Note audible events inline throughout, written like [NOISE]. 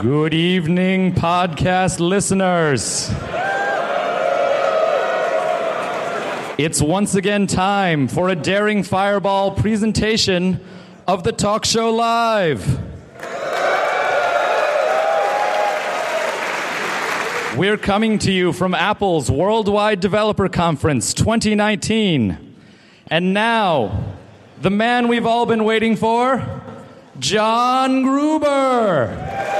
Good evening, podcast listeners. It's once again time for a Daring Fireball presentation of the Talk Show Live. We're coming to you from Apple's Worldwide Developer Conference 2019. And now, the man we've all been waiting for, John Gruber.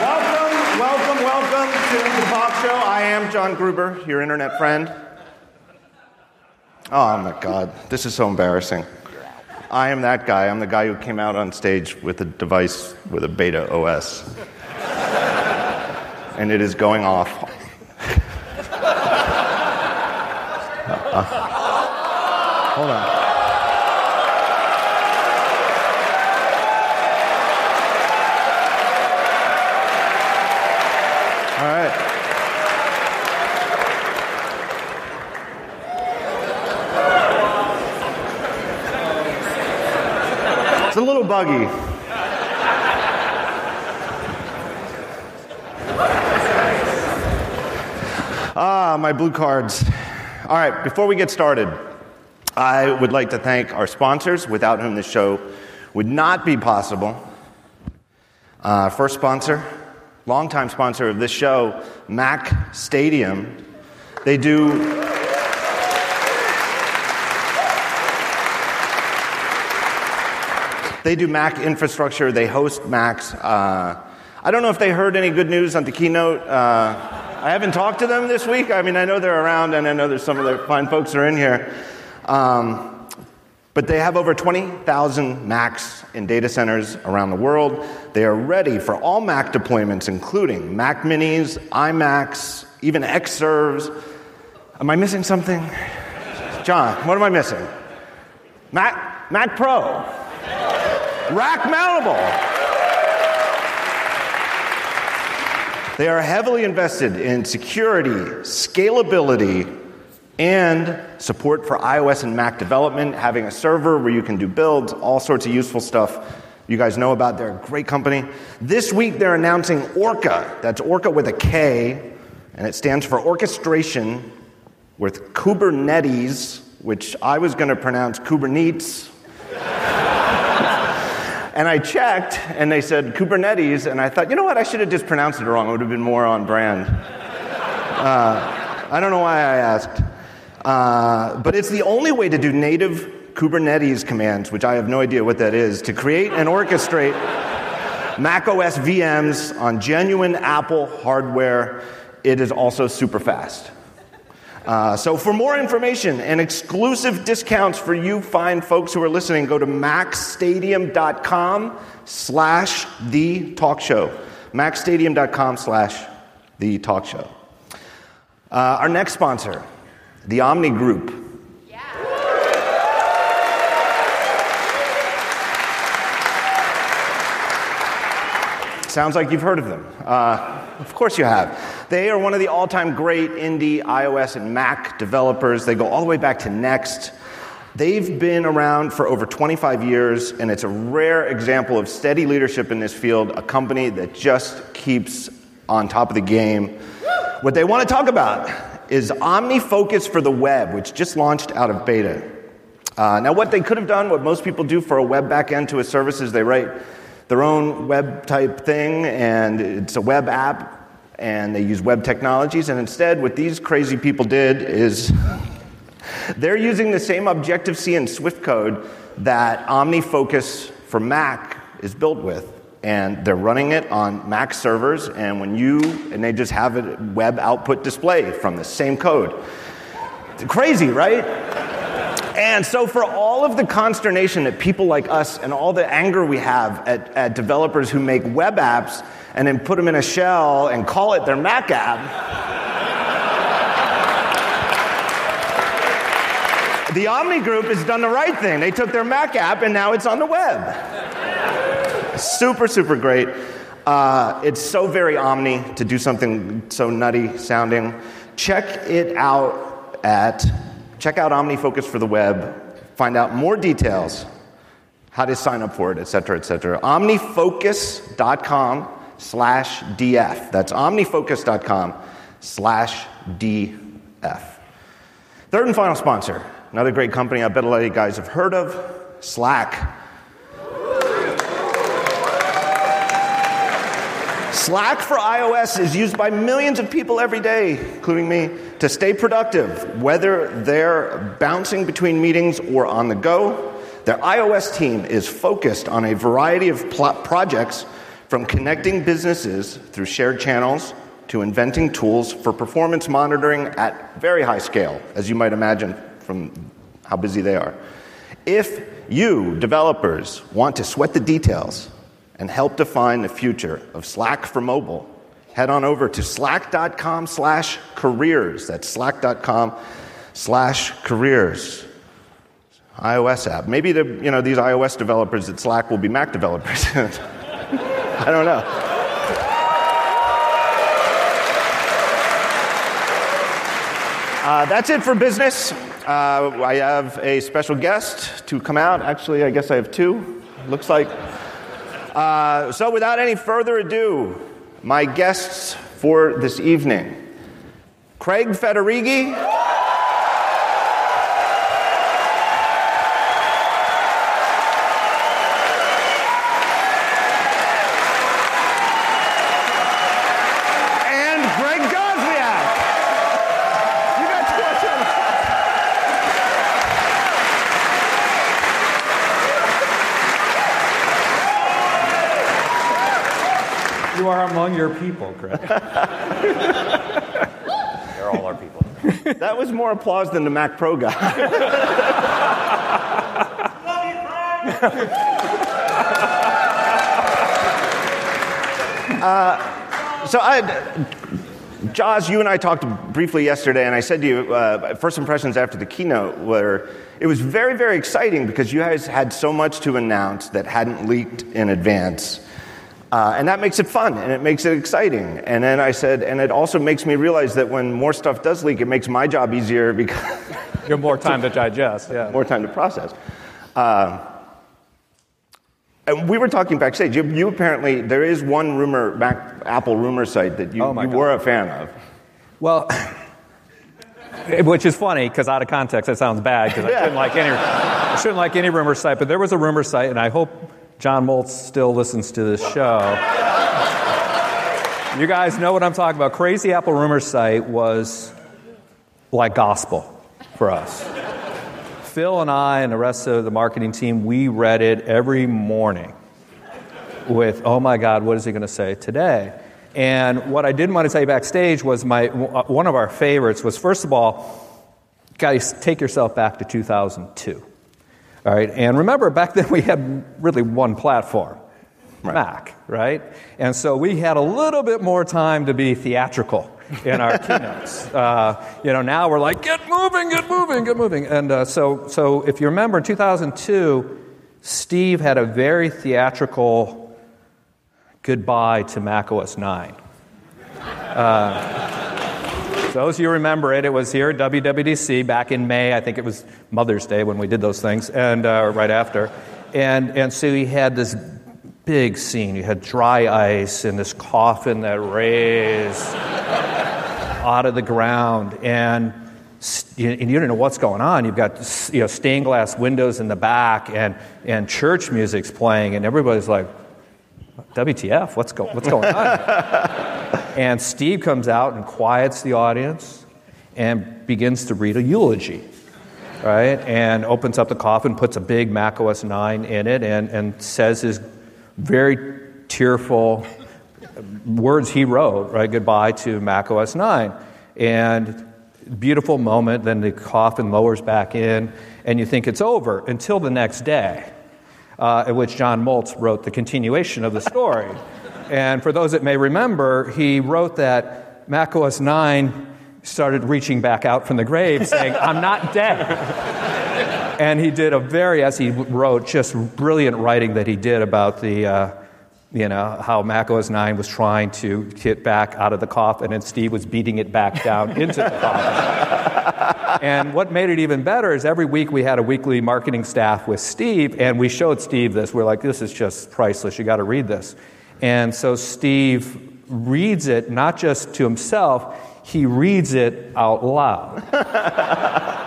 Welcome, welcome, welcome to the talk show. I am John Gruber, your internet friend. Oh my God, this is so embarrassing. I am that guy. I'm the guy who came out on stage with a device with a beta OS. and it is going off. [LAUGHS] Uh, hold on. Buggy. Ah, my blue cards. All right, before we get started, I would like to thank our sponsors, without whom this show would not be possible. Uh, first sponsor, longtime sponsor of this show, Mac Stadium. They do They do Mac infrastructure. They host Macs. Uh, I don't know if they heard any good news on the keynote. Uh, I haven't talked to them this week. I mean, I know they're around, and I know there's some of the fine folks are in here. Um, but they have over 20,000 Macs in data centers around the world. They are ready for all Mac deployments, including Mac Minis, iMacs, even Xserves. Am I missing something? John, what am I missing? Mac, Mac Pro. Rack mountable. They are heavily invested in security, scalability, and support for iOS and Mac development, having a server where you can do builds, all sorts of useful stuff you guys know about. They're a great company. This week they're announcing Orka. That's Orka with a K, and it stands for orchestration with Kubernetes, which I was going to pronounce Kubernetes. And I checked, and they said Kubernetes, and I thought, you know what, I should have just pronounced it wrong. It would have been more on brand. Uh, I don't know why I asked. Uh, but it's the only way to do native Kubernetes commands, which I have no idea what that is, to create and orchestrate macOS VMs on genuine Apple hardware. It is also super fast. Uh, so for more information and exclusive discounts for you fine folks who are listening, go to macstadium.com slash the talk show. macstadium.com slash the talk show. Uh, our next sponsor, the Omni Group. Sounds like you've heard of them. Uh, of course you have. They are one of the all time great indie iOS and Mac developers. They go all the way back to Next. They've been around for over 25 years, and it's a rare example of steady leadership in this field, a company that just keeps on top of the game. What they want to talk about is OmniFocus for the web, which just launched out of beta. Uh, now, what they could have done, what most people do for a web backend to a service, is they write their own web type thing, and it's a web app, and they use web technologies. And instead, what these crazy people did is [LAUGHS] they're using the same Objective C and Swift code that OmniFocus for Mac is built with. And they're running it on Mac servers, and when you, and they just have a web output display from the same code. It's crazy, right? And so, for all of the consternation that people like us and all the anger we have at, at, developers who make web apps and then put them in a shell and call it their Mac app, the Omni Group has done the right thing. They took their Mac app and now it's on the web. super, super great. Uh, it's so very Omni to do something so nutty sounding. check it out at check out OmniFocus for the web. Find out more details, how to sign up for it, et cetera, et cetera. OmniFocus.com slash DF. That's OmniFocus.com slash DF. Third and final sponsor, another great company I bet a lot of you guys have heard of, Slack. Slack for iOS is used by millions of people every day, including me, to stay productive, whether they're bouncing between meetings or on the go. Their iOS team is focused on a variety of projects from connecting businesses through shared channels to inventing tools for performance monitoring at very high scale, as you might imagine from how busy they are. If you, developers, want to sweat the details and help define the future of Slack for mobile, head on over to slack.com slash careers. That's slack.com slash careers. iOS app. Maybe the, you know, these iOS developers at Slack will be Mac developers. [LAUGHS] I don't know. Uh, that's it for business. Uh, I have a special guest to come out. Actually, I guess I have two. Looks like. Uh, so, without any further ado, my guests for this evening Craig Federighi. Are among your people, Craig. [LAUGHS] They're all our people. That was more applause than the Mac Pro guy. [LAUGHS] Uh, so I, Joz, you and I talked briefly yesterday, and I said to you, uh, first impressions after the keynote were it was very, very exciting because you guys had so much to announce that hadn't leaked in advance. Uh, and that makes it fun and it makes it exciting. And then I said, and it also makes me realize that when more stuff does leak, it makes my job easier [LAUGHS] because You have more time to digest, yeah. more time to process. Uh, and we were talking backstage. You, you apparently, there is one rumor, Mac, Apple rumor site that you, Oh you were a fan of. Well, [LAUGHS] which is funny because out of context that sounds bad because I Yeah. shouldn't like any I shouldn't like any rumor site, but there was a rumor site, and I hope John Moltz still listens to this show. you guys know what I'm talking about. Crazy Apple rumor site was like gospel for us. Phil and I and the rest of the marketing team, we read it every morning with, oh my God, what is he going to say today? And what I didn't want to tell you backstage was my, uh, one of our favorites was, first of all, guys, take yourself back to 2002. All right, and remember, back then we had really one platform, Mac, right? And so we had a little bit more time to be theatrical in our [LAUGHS] keynotes. Uh, you know, now we're like, get moving, get moving, get moving. And uh, so, so if you remember, in 2002, Steve had a very theatrical goodbye to Mac OS 9. Uh, those of you remember it, it was here at WWDC back in May. I think it was Mother's Day when we did those things, and uh, right after. And, and so he had this big scene. You had dry ice and this coffin that raised out of the ground, and and you don't know what's going on. You've got you know, stained glass windows in the back, and, and church music's playing, and everybody's like, WTF, what's, go, what's going on? [LAUGHS] and Steve comes out and quiets the audience and begins to read a eulogy, right? And opens up the coffin, puts a big Mac OS 9 in it, and, and says his very tearful words he wrote, right? Goodbye to Mac OS 9. And beautiful moment, then the coffin lowers back in, and you think it's over until the next day uh, at which John Moltz wrote the continuation of the story. and for those that may remember, he wrote that Mac OS 9 started reaching back out from the grave saying, I'm not dead. and he did a very, as he wrote, just brilliant writing that he did about the, uh, You know, how Mac OS 9 was trying to get back out of the coffin and Steve was beating it back down into the coffin. And what made it even better is every week we had a weekly marketing staff with Steve, and we showed Steve this. We're like, this is just priceless. You got to read this. And so Steve reads it not just to himself, he reads it out loud.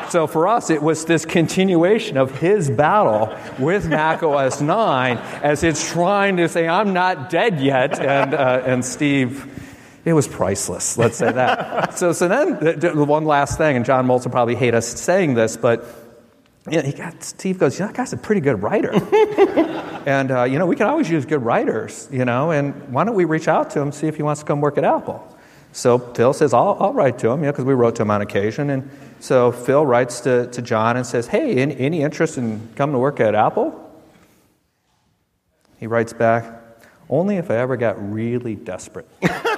[LAUGHS] so for us, it was this continuation of his battle with Mac OS 9 as it's trying to say, I'm not dead yet. And, uh, and Steve, it was priceless, let's say that. [LAUGHS] so, so then, the, the one last thing, and John Moltz will probably hate us saying this, but you know, he got, Steve goes, you know, that guy's a pretty good writer. [LAUGHS] and, uh, you know, we can always use good writers, you know, and why don't we reach out to him, see if he wants to come work at Apple? So Phil says, I'll, I'll write to him, you know, because we wrote to him on occasion. And so Phil writes to, to John and says, Hey, any, any interest in coming to work at Apple? He writes back, Only if I ever got really desperate. [LAUGHS]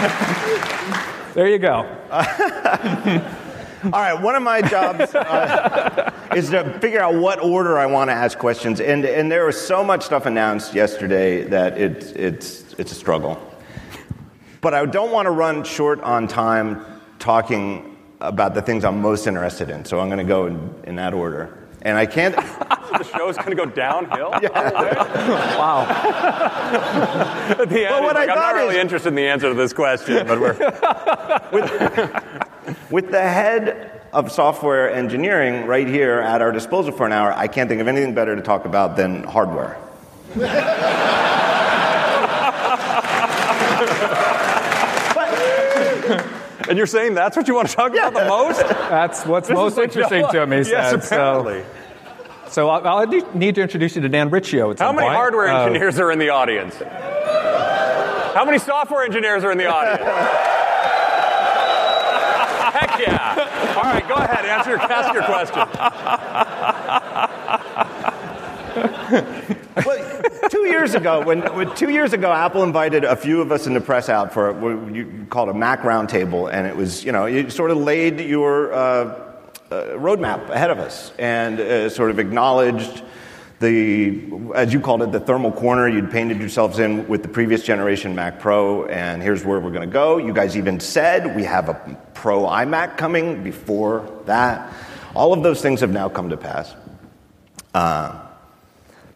[LAUGHS] there you go. [LAUGHS] All right, one of my jobs uh, is to figure out what order I want to ask questions, and and there was so much stuff announced yesterday that it's it's it's a struggle. But I don't want to run short on time talking about the things I'm most interested in, so I'm going to go in, in that order. And I can't. [LAUGHS] the show's going to go downhill. [LAUGHS] Wow. At the end, Well, what he's like, I I'm not thought really is- interested in the answer to this question, but we're. [LAUGHS] With the head of software engineering right here at our disposal for an hour, I can't think of anything better to talk about than hardware. And you're saying that's what you want to talk about the most? That's what's most interesting to me. Yes, said. apparently. So, so I'll, I'll need to introduce you to Dan Riccio. At How many point. hardware Uh, engineers are in the audience? How many software engineers are in the audience? Heck yeah! All right, go ahead. Answer your, ask your question. Well, two years ago, when, when two years ago, Apple invited a few of us in the press out for what you called a Mac roundtable, and it was you know you sort of laid your uh, uh, roadmap ahead of us and uh, sort of acknowledged the as you called it the thermal corner you'd painted yourselves in with the previous generation Mac Pro, and here's where we're going to go. You guys even said we have a Pro iMac coming before that. All of those things have now come to pass.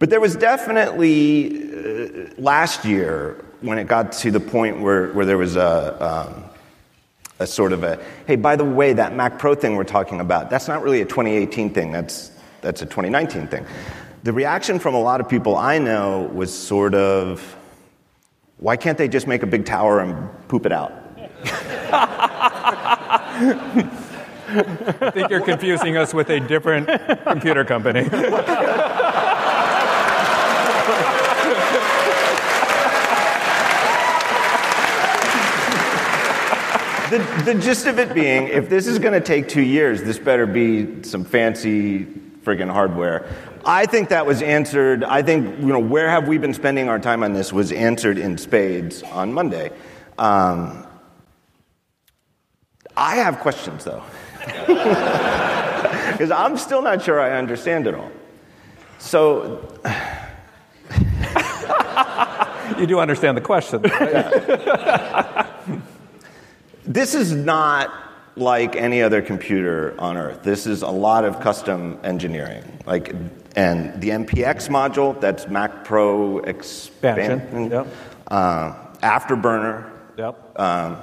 But there was definitely uh, last year when it got to the point where, where there was a, um, a sort of a hey, by the way, that Mac Pro thing we're talking about, that's not really a 2018 thing, that's, that's a 2019 thing. The reaction from a lot of people I know was sort of, why can't they just make a big tower and poop it out? [LAUGHS] I think you're confusing us with a different computer company. [LAUGHS] The, the gist of it being, if this is going to take two years, this better be some fancy friggin' hardware. I think that was answered. I think, you know, where have we been spending our time on this was answered in spades on Monday. Um, I have questions, though. [LAUGHS] Because I'm still not sure I understand it all. So, You do understand the question. right? [LAUGHS] This is not like any other computer on Earth. This is a lot of custom engineering. Like, and the MPX module, that's Mac Pro expansion. Expansion, yep. Uh, Afterburner. Yep. Um,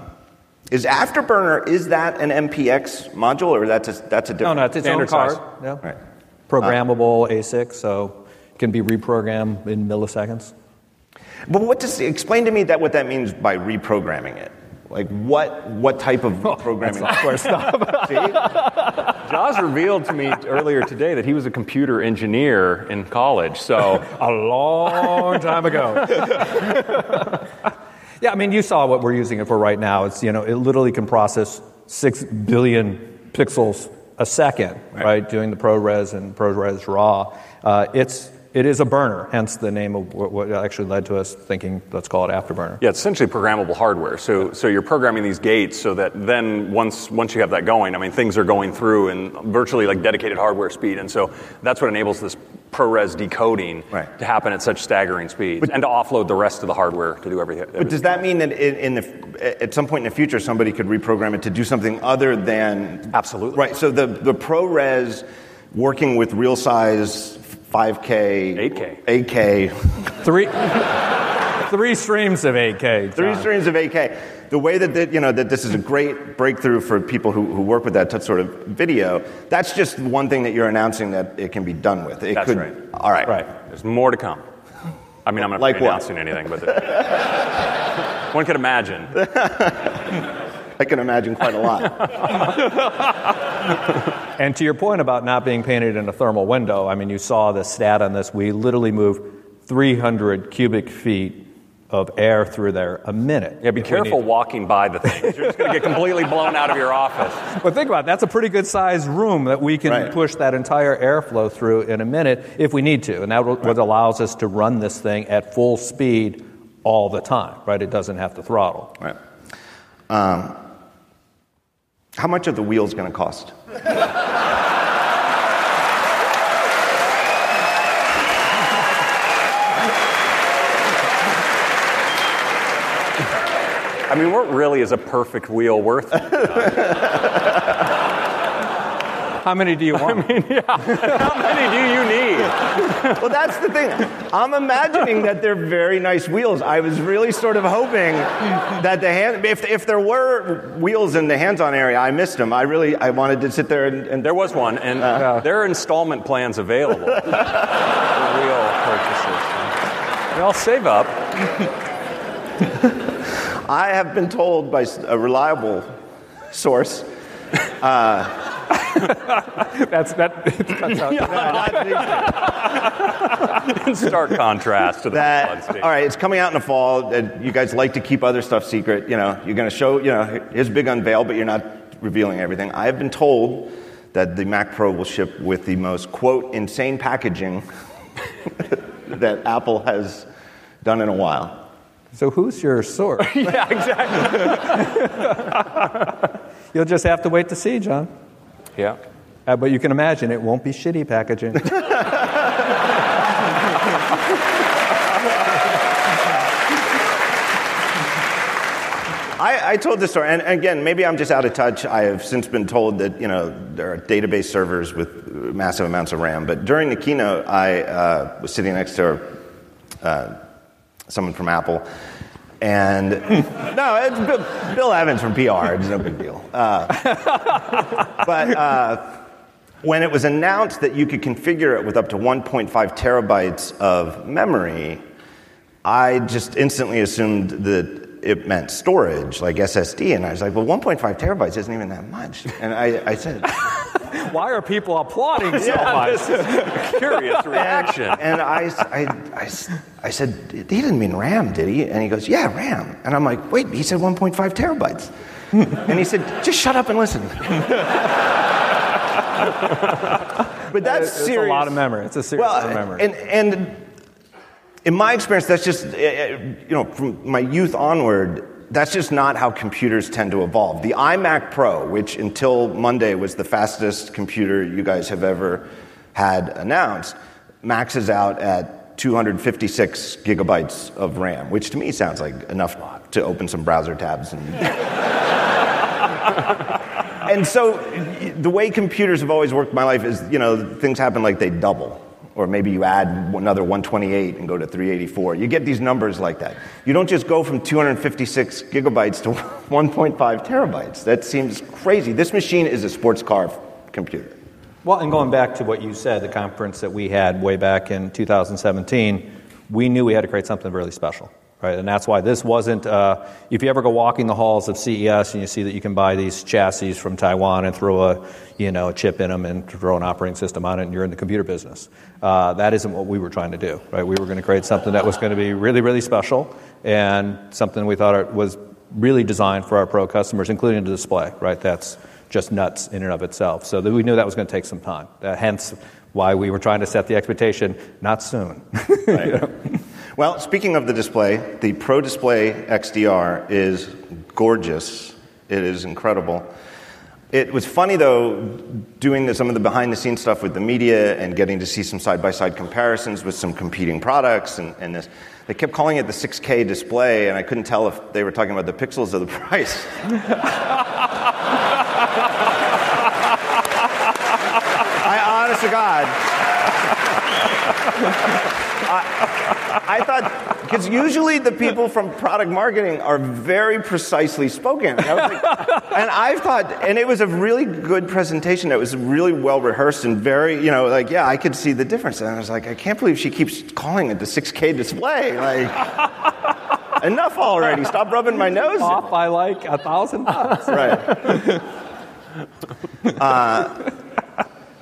is Afterburner, is that an MPX module or that's a, that's a different? no, no, it's its own Standard card. size. Yeah. Right. Programmable ASIC, so it can be reprogrammed in milliseconds. But what does, explain to me that what that means by reprogramming it. Like what, what type of [LAUGHS] programming? Software stuff. [LAUGHS] See? Joz revealed to me earlier today that he was a computer engineer in college. So [LAUGHS] a long time ago. yeah, I mean, you saw what we're using it for right now. It's you know, it literally can process six billion pixels a second, right? Doing the ProRes and ProRes RAW. Uh, it's it is a burner, hence the name of what, what actually led to us thinking, let's call it Afterburner. Yeah, it's essentially programmable hardware. So, so you're programming these gates so that then once once you have that going, I mean, things are going through in virtually like dedicated hardware speed, and so that's what enables this ProRes decoding Right. to happen at such staggering speeds, and to offload the rest of the hardware to do everything. But does that mean that in, in the, at some point in the future, somebody could reprogram it to do something other than Absolutely. right? So the the ProRes working with real size 5K, 8K. 8K, Three, three streams of 8K. three streams of 8K. The way that, that you know that this is a great breakthrough for people who, who work with that t- sort of video. That's just one thing that you're announcing that it can be done with. It That's could, right. All right. Right. There's more to come. I mean, I'm not Like announcing anything, but [LAUGHS] one could imagine. [LAUGHS] I can imagine quite a lot. [LAUGHS] And to your point about not being painted in a thermal window, I mean, you saw the stat on this. We literally move 300 cubic feet of air through there a minute. Yeah, be if we need careful walking by the things. You're just going to get completely blown out of your office. [LAUGHS] But think about it. That's a pretty good sized room that we can Right. push that entire airflow through in a minute if we need to. And that what allows us to run this thing at full speed all the time, right? It doesn't have to throttle. Right. Um, how much are the wheels going to cost? I mean, what really is a perfect wheel worth? [LAUGHS] How many do you want? [LAUGHS] How many do you need? Well, that's the thing. I'm imagining that they're very nice wheels. I was really sort of hoping that the hand, if, if there were wheels in the hands-on area, I missed them. I really, I wanted to sit there and, and There was one, and there are installment plans available for wheel purchases. We all save up. I have been told by a reliable source. Uh, [LAUGHS] That's that. [LAUGHS] That's [LAUGHS] how, In stark contrast to the that flood state. all right, it's coming out in the fall. That you guys like to keep other stuff secret. You know, you're going to show. You know, here's a big unveil, but you're not revealing everything. I have been told that the Mac Pro will ship with the most quote insane packaging that Apple has done in a while. so who's your source? yeah, exactly. You'll just have to wait to see, John. Yeah. Uh, but you can imagine it won't be shitty packaging. [LAUGHS] I, I told this story, and again, maybe I'm just out of touch. I have since been told that you know there are database servers with massive amounts of RAM. But during the keynote, I uh, was sitting next to uh, someone from Apple, and [LAUGHS] no, it's Bill, Bill Evans from PR. It's no big deal. Uh, [LAUGHS] but uh, when it was announced that you could configure it with up to 1.5 terabytes of memory, I just instantly assumed that it meant storage, like SSD, and I was like, "Well, 1.5 terabytes isn't even that much." And I, I said, [LAUGHS] Why are people applauding so much? [LAUGHS] Curious [LAUGHS] reaction. and I, I, I, I said, "He didn't mean RAM, did he?" And he goes, "Yeah, RAM." And I'm like, "Wait, he said 1.5 terabytes." and he said, "Just shut up and listen." but that's It's serious. a lot of memory. It's a serious well, amount of memory. And, and in my experience, that's just, uh, uh, you know, from my youth onward, that's just not how computers tend to evolve. The iMac Pro, which until Monday was the fastest computer you guys have ever had announced, maxes out at 256 gigabytes of RAM, which to me sounds like enough to open some browser tabs and [LAUGHS] and so the way computers have always worked in my life is, you know, things happen like they double. Or maybe you add another 128 and go to 384. You get these numbers like that. You don't just go from 256 gigabytes to [LAUGHS] 1.5 terabytes. That seems crazy. This machine is a sports car computer. Well, and going back to what you said, the conference that we had way back in 2017, we knew we had to create something really special, right? And that's why this wasn't. Uh, if you ever go walking the halls of CES and you see that you can buy these chassis from Taiwan and throw a, you know, a chip in them and throw an operating system on it, and you're in the computer business. Uh, that isn't what we were trying to do, right? We were going to create something that was going to be really, really special and something we thought was really designed for our pro customers, including the display, right? That's just nuts in and of itself. So we knew that was going to take some time. Uh, hence, why we were trying to set the expectation not soon. [LAUGHS] Right. Well, speaking of the display, the Pro Display XDR is gorgeous. It is incredible. It was funny though, doing the, some of the behind the scenes stuff with the media and getting to see some side by side comparisons with some competing products and, and, this. They kept calling it the 6K display, and I couldn't tell if they were talking about the pixels or the [LAUGHS] price. [LAUGHS] I, honest to God. I, [LAUGHS] I thought, because usually the people from product marketing are very precisely spoken. And, I like, and I thought, and it was a really good presentation. It was really well rehearsed and very, you know, like, yeah, I could see the difference. And I was like, I can't believe she keeps calling it the 6K display. Like, [LAUGHS] enough already. Stop rubbing my nose. Off by like a thousand bucks. Right. [LAUGHS] Uh,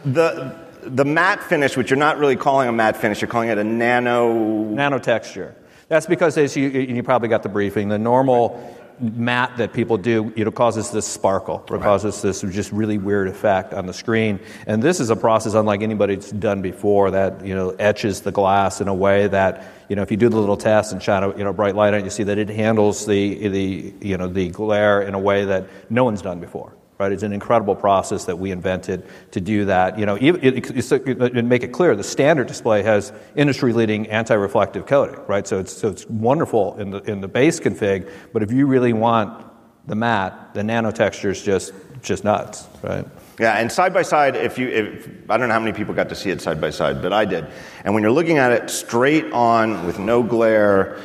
the the matte finish, which you're not really calling a matte finish, you're calling it a nano nano texture. That's because, as you, you probably got the briefing, the normal matte that people do, you know, causes this sparkle, or causes this just really weird effect on the screen. And this is a process unlike anybody's done before that, you know, etches the glass in a way that, you know, if you do the little test and shine a you know, bright light on it, you see that it handles the, the, you know, the glare in a way that no one's done before right? It's an incredible process that we invented to do that. You know, make it clear, the standard display has industry-leading anti-reflective coating, right? So it's, so it's wonderful in the, in the base config, but if you really want the matte, the nano texture is just, just nuts, right? Yeah, and side by side, if you, if, I don't know how many people got to see it side by side, but I did. And when you're looking at it straight on with no glare,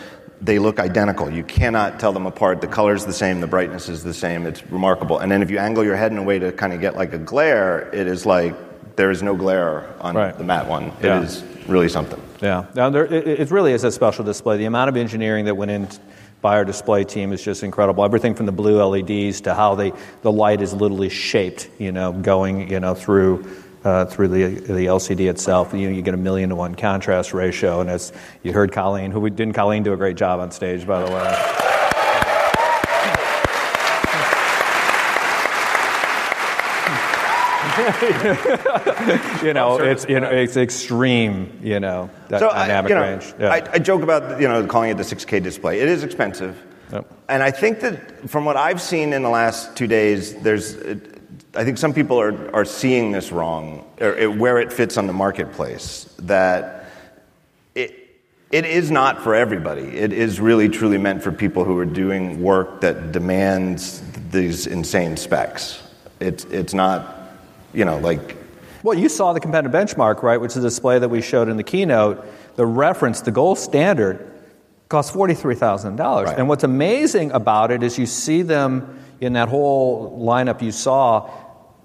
they look identical. You cannot tell them apart. The color is the same, the brightness is the same. It's remarkable. And then if you angle your head in a way to kind of get like a glare, it is like there is no glare on right. the matte one. It yeah. is really something. Yeah. Now, there, it, it, really is a special display. The amount of engineering that went in by our display team is just incredible. Everything from the blue LEDs to how they, the light is literally shaped, you know, going, you know, through Uh, through the, the LCD itself. You, know, you get a million to one contrast ratio, and as you heard Colleen, who didn't Colleen do a great job on stage, by the way. [LAUGHS] you know, it's you know, it's extreme. You know, that so dynamic I, you know, range. Yeah. I, I, joke about you know calling it the 6K display. It is expensive, yep. and I think that from what I've seen in the last two days, there's I think some people are, are seeing this wrong, or where it fits on the marketplace, that it, it is not for everybody. It is really truly meant for people who are doing work that demands these insane specs. It's, it's not, you know, like. Well, you saw the competitive benchmark, right, which is a display that we showed in the keynote. The reference, the gold standard, costs $43,000. Right. And what's amazing about it is you see them in that whole lineup you saw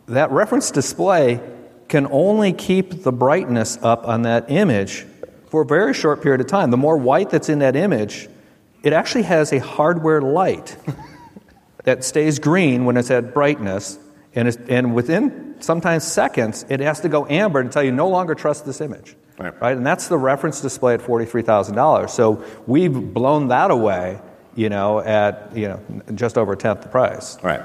that reference display can only keep the brightness up on that image for a very short period of time. The more white that's in that image, it actually has a hardware light [LAUGHS] that stays green when it's at brightness, and, and within sometimes seconds, it has to go amber to tell you no longer trust this image. Right. right? And that's the reference display at $43,000. So we've blown that away, you know, at you know, just over a tenth the price. Right.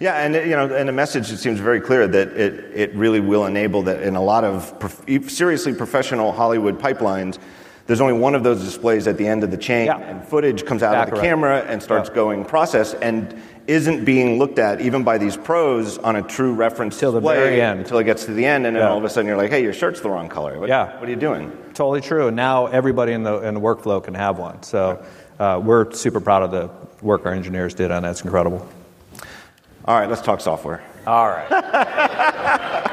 Yeah, and you know, and the message it seems very clear that it, it really will enable that in a lot of prof- seriously professional Hollywood pipelines. There's only one of those displays at the end of the chain, yeah. and footage comes out of the camera and starts yeah. going process, and isn't being looked at even by these pros on a true reference till the very end until it gets to the end, and then yeah. all of a sudden you're like, hey, your shirt's the wrong color. What, yeah. what are you doing? Totally true. And now everybody in the in the workflow can have one. So uh, we're super proud of the work our engineers did on that. It's incredible. All right, let's talk software. All right. [LAUGHS]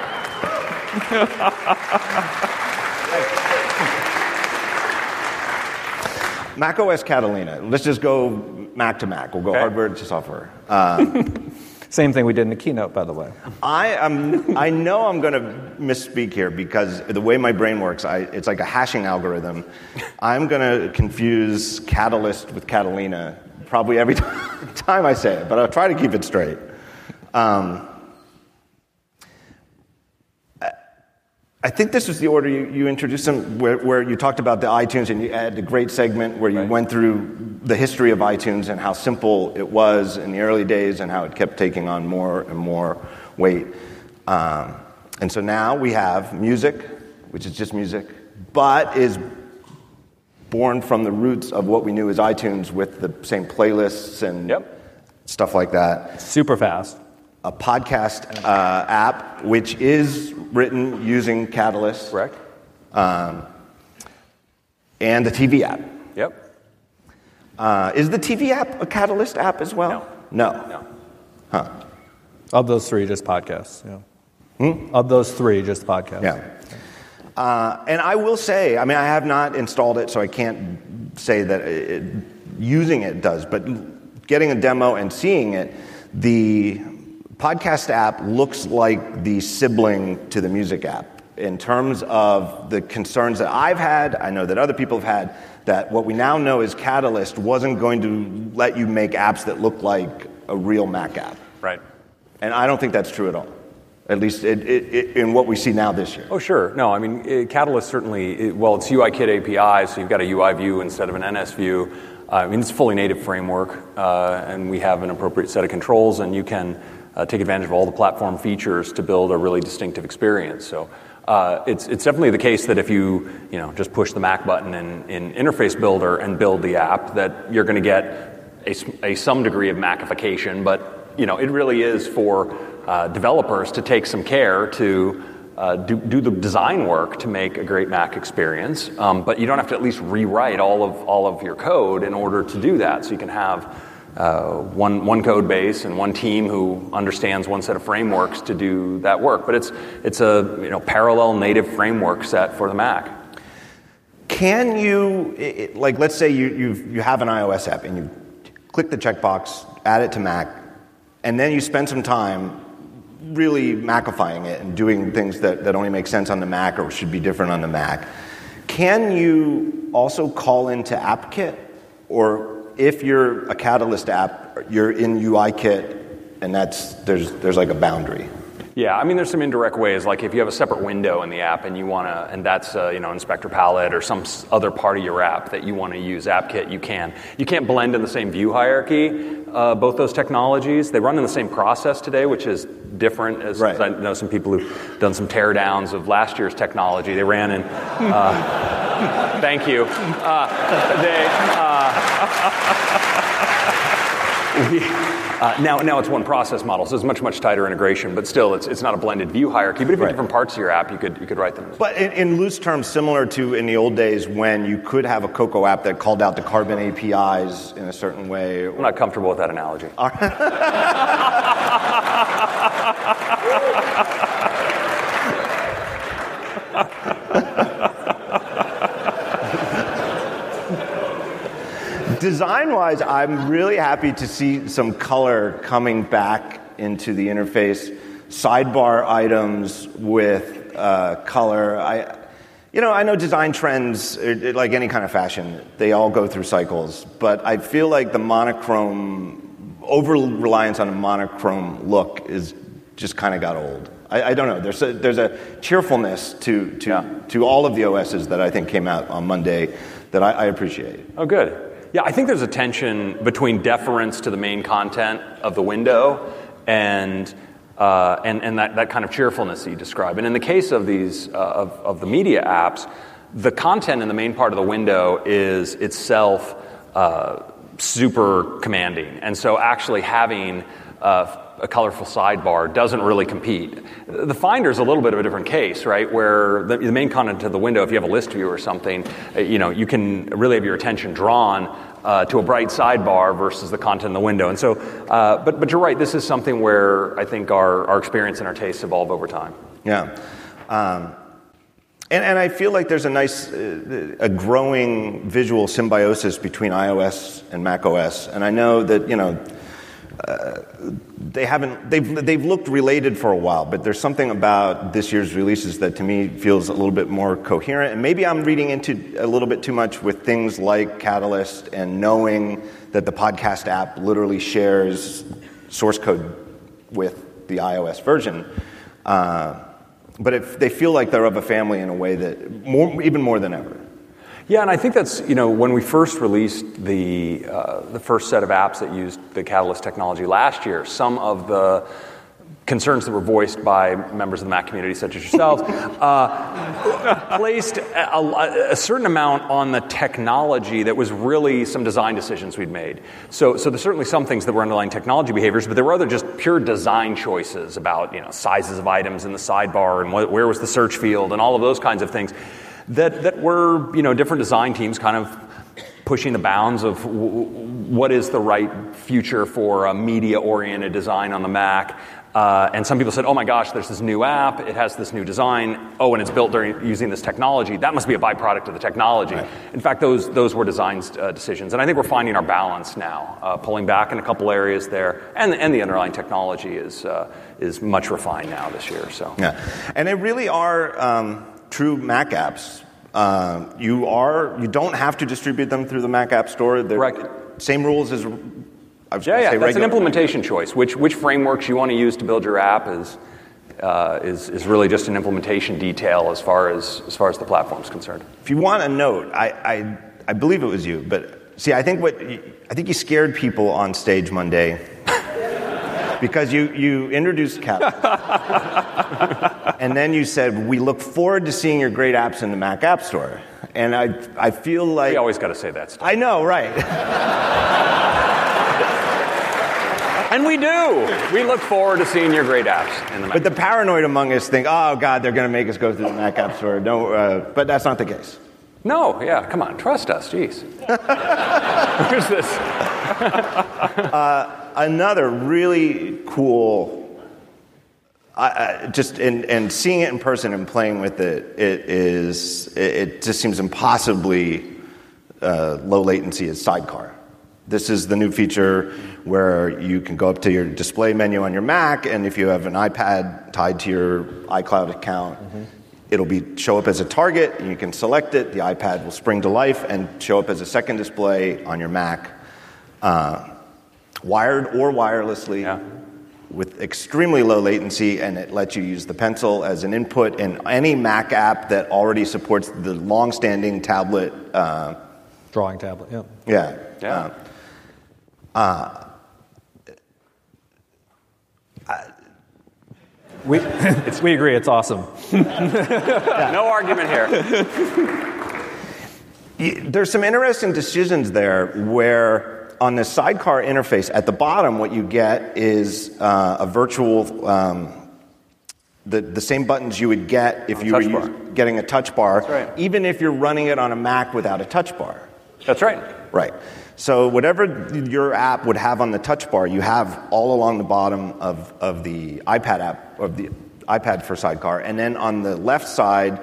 Mac OS Catalina. Let's just go Mac to Mac. We'll go okay. hardware to software. Um, [LAUGHS] Same thing we did in the keynote, by the way. I am. I know I'm going to misspeak here because the way my brain works, I, it's like a hashing algorithm. I'm going to confuse Catalyst with Catalina probably every [LAUGHS] time I say it, but I'll try to keep it straight. Um, I think this was the order you, you introduced them, where, where, you talked about the iTunes and you had a great segment where you right. went through the history of iTunes and how simple it was in the early days and how it kept taking on more and more weight. Um, and so now we have music, which is just music, but is born from the roots of what we knew as iTunes with the same playlists and Yep. stuff like that. Super fast. A podcast uh, app, which is written using Catalyst, Correct? and the TV app. Yep. Uh, is the TV app a Catalyst app as well? No. No. Huh. Of those three, just podcasts. Yeah. Of those three, just podcasts. Yeah. Uh, and I will say, I mean, I have not installed it, so I can't say that it, using it does, but getting a demo and seeing it, the podcast app looks like the sibling to the music app in terms of the concerns that I've had, I know that other people have had, that what we now know is Catalyst wasn't going to let you make apps that look like a real Mac app. Right. And I don't think that's true at all, at least it, it, it, in what we see now this year. Oh, sure. No, I mean, Catalyst certainly, well, it's UIKit API, so you've got a UI view instead of an NS view. Uh, I mean, it's a fully native framework, uh, and we have an appropriate set of controls, and you can take advantage of all the platform features to build a really distinctive experience. So uh, it's, it's definitely the case that if you, you know, just push the Mac button in, in Interface Builder and build the app, that you're going to get a, s- a some degree of Macification, but, you know, it really is for uh, developers to take some care to uh, do, do the design work to make a great Mac experience, um, but you don't have to at least rewrite all of all of your code in order to do that. So you can have uh, one one code base and one team who understands one set of frameworks to do that work. But it's it's a you know parallel native framework set for the Mac. Can you, i- i- like, let's say you, you've, you have an iOS app and you click the checkbox, add it to Mac, and then you spend some time really Macifying it and doing things that, that only make sense on the Mac or should be different on the Mac. Can you also call into AppKit? Or if you're a Catalyst app, you're in UIKit and that's, there's, there's like a boundary. Yeah, I mean, there's some indirect ways. Like if you have a separate window in the app and you want to, and that's uh, you know Inspector Palette or some other part of your app that you want to use AppKit, you can. You can't blend in the same view hierarchy. Uh, both those technologies, they run in the same process today, which is different. As, Right. as I know some people who've done some teardowns of last year's technology. They ran in. Uh, [LAUGHS] thank you. Uh, they. We, uh, now, now it's one process model, so it's much, much tighter integration, but still, it's, it's not a blended view hierarchy. But if you Right. different parts of your app, you could, you could write them. But in, in loose terms, similar to in the old days when you could have a Cocoa app that called out the Carbon APIs in a certain way. I'm not comfortable with that analogy. [LAUGHS] Design wise, I'm really happy to see some color coming back into the interface. Sidebar items with uh, color. I, you know, I know design trends, uh, like any kind of fashion, they all go through cycles. But I feel like the monochrome, over reliance on a monochrome look, is just kind of got old. I, I don't know. There's a, there's a cheerfulness to to, Yeah. to all of the OSs that I think came out on Monday that I, I appreciate. Oh, good. Yeah, I think there's a tension between deference to the main content of the window and, uh, and, and that, that kind of cheerfulness that you describe. And in the case of these, uh, of, of the media apps, the content in the main part of the window is itself uh, super commanding. And so actually having uh, a colorful sidebar doesn't really compete. The Finder is a little bit of a different case, right? Where the, the main content of the window, if you have a list view or something, uh, you know, you can really have your attention drawn uh, to a bright sidebar versus the content in the window. And so, uh, but, but you're right, this is something where I think our, our experience and our tastes evolve over time. Yeah. Um, and, and I feel like there's a nice, uh, a growing visual symbiosis between iOS and macOS. And I know that, you know, uh, they haven't, they've, they've looked related for a while, but there's something about this year's releases that to me feels a little bit more coherent. And maybe I'm reading into a little bit too much with things like Catalyst and knowing that the podcast app literally shares source code with the iOS version. Uh, but it, they feel like they're of a family in a way that more, even more than ever. Yeah, and I think that's you know when we first released the uh, the first set of apps that used the Catalyst technology last year, some of the concerns that were voiced by members of the Mac community, such as yourselves, [LAUGHS] uh, placed a, a, certain amount on the technology that was really some design decisions we'd made. So, so there's certainly some things that were underlying technology behaviors, but there were other just pure design choices about you know sizes of items in the sidebar and what, where was the search field and all of those kinds of things that that were you know different design teams kind of pushing the bounds of w- what is the right future for a media oriented design on the Mac. Uh, and some people said, oh my gosh, there's this new app, it has this new design, oh, and it's built during using this technology. That must be a byproduct of the technology. Right. In fact, those, those were design uh, decisions. And I think we're finding our balance now, uh, pulling back in a couple areas there. And, and the underlying technology is, uh, is much refined now this year. So. Yeah. And they really are um, true Mac apps. Uh, you are you don't have to distribute them through the Mac App Store. They're Correct. Same rules as yeah, yeah, that's an implementation choice. Which, which frameworks you want to use to build your app is, uh, is, is really just an implementation detail as far as, as far as the platform is concerned. If you want a note, I, I, I believe it was you, but see, I think, what, I think you scared people on stage Monday because you, you introduced Cap. [LAUGHS] and then you said, We look forward to seeing your great apps in the Mac App Store. And I, I feel like. We always got to say that stuff. I know, right. [LAUGHS] And we do. We look forward to seeing your great apps in the Mac. But the paranoid among us think, oh, God, they're going to make us go through the Mac App Store. No, uh, but that's not the case. No, yeah, come on, trust us, jeez. [LAUGHS] Who's this? [LAUGHS] uh, another really cool, uh, just and, and seeing it in person and playing with it, it is, it, it just seems impossibly uh, low latency as sidecar. This is the new feature where you can go up to your display menu on your Mac, and if you have an iPad tied to your iCloud account, mm-hmm. It'll be show up as a target, and you can select it. The iPad will spring to life and show up as a second display on your Mac, uh, wired or wirelessly. Yeah. With extremely low latency, and it lets you use the pencil as an input in any Mac app that already supports the long standing tablet. Uh, Drawing tablet, yeah. Yeah. Yeah. Uh, we, we agree, it's awesome. yeah. [LAUGHS] No argument here. There's some interesting decisions there where on the sidecar interface at the bottom, what you get is uh, a virtual, um, the, the same buttons you would get if you were use, getting a touch bar, right. even if you're running it on a Mac without a touch bar. That's right. Right. So whatever your app would have on the touch bar, you have all along the bottom of, of the iPad app, of the iPad for Sidecar. And then on the left side,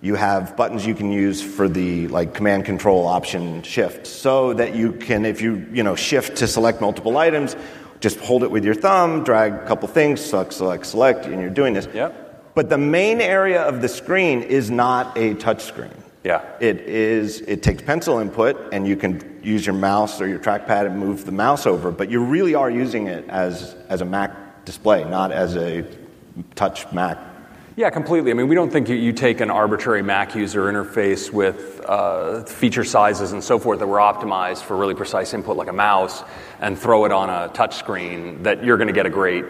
you have buttons you can use for the like command control option shift so that you can if you you know shift to select multiple items just hold it with your thumb drag a couple things select select select and you're doing this yep. but the main area of the screen is not a touch screen yeah. It is it takes pencil input and you can use your mouse or your trackpad and move the mouse over, but you really are using it as as a Mac display, not as a touch Mac. Yeah, completely. I mean, we don't think you, you take an arbitrary Mac user interface with uh, feature sizes and so forth that were optimized for really precise input like a mouse and throw it on a touch screen that you're going to get a great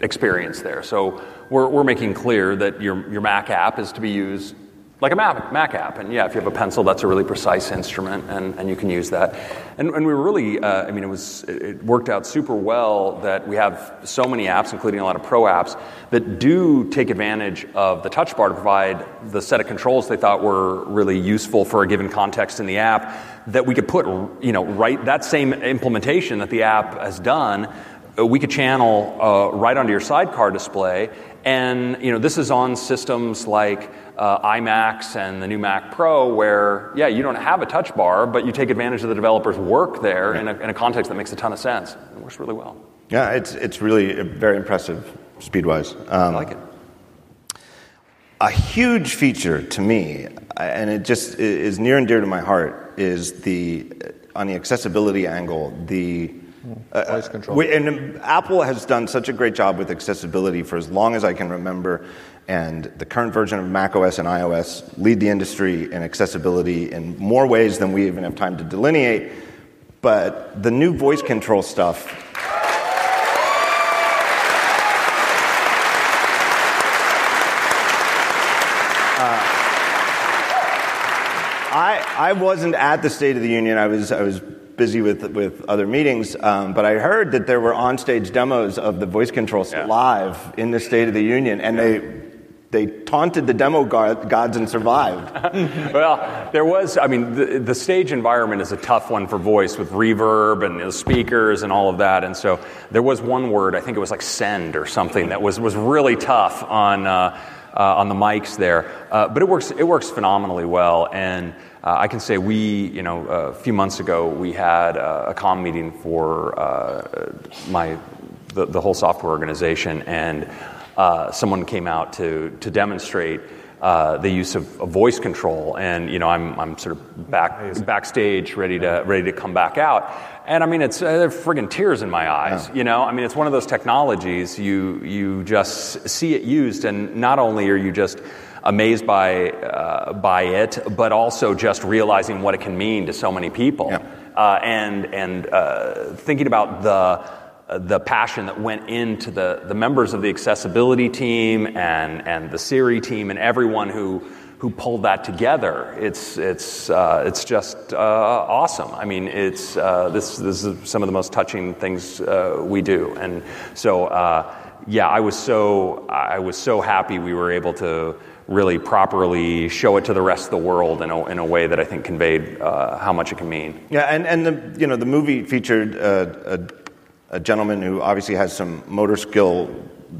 experience there. So we're, we're making clear that your, your Mac app is to be used like a Mac, Mac app. And yeah, if you have a pencil, that's a really precise instrument, and, and you can use that. And, and we were really, uh, I mean, it was it worked out super well that we have so many apps, including a lot of pro apps, that do take advantage of the touch bar to provide the set of controls they thought were really useful for a given context in the app. That we could put, you know, right that same implementation that the app has done uh, we could channel uh, right onto your sidecar display. And you know, this is on systems like uh, iMacs and the new Mac Pro, where yeah, you don't have a touch bar, but you take advantage of the developer's work there in a, in a context that makes a ton of sense. It works really well. Yeah, it's it's really very impressive speed-wise. Um, I like it. A huge feature to me, and it just is near and dear to my heart, is the on the accessibility angle the uh, Hmm. Uh, voice control. We, and um, Apple has done such a great job with accessibility for as long as I can remember. And the current version of macOS and iOS lead the industry in accessibility in more ways than we even have time to delineate. But the new voice control stuff uh, I, I wasn't at the State of the Union. I was, I was busy with, with other meetings, um, but I heard that there were onstage demos of the voice control Yeah. live in the State of the Union, and they, they taunted the demo god, gods and survived. [LAUGHS] Well, there was, I mean, the, the stage environment is a tough one for voice with reverb and the speakers and all of that. And so there was one word, I think it was like send or something, that was, was really tough on, uh, uh, on the mics there. Uh, but it works, it works phenomenally well. And uh, I can say we, you know, a few months ago, we had uh, a comm meeting for uh, my, the, the whole software organization. And uh, someone came out to, to demonstrate uh, the use of, of voice control, and you know I'm, I'm sort of back backstage, ready to ready to come back out, and I mean it's uh, there are friggin' tears in my eyes, you know. I mean it's one of those technologies you you just see it used, and not only are you just amazed by uh, by it, but also just realizing what it can mean to so many people, Yeah. uh, and and uh, thinking about the the passion that went into the, the members of the accessibility team and, and the Siri team and everyone who, who pulled that together. It's, it's, uh, it's just uh, awesome. I mean, it's, uh, this, this is some of the most touching things uh, we do. And so, uh, yeah, I was, so, I was so happy we were able to really properly show it to the rest of the world in a, in a way that I think conveyed uh, how much it can mean. Yeah, and, and the, you know, the movie featured uh, a, a gentleman who obviously has some motor skill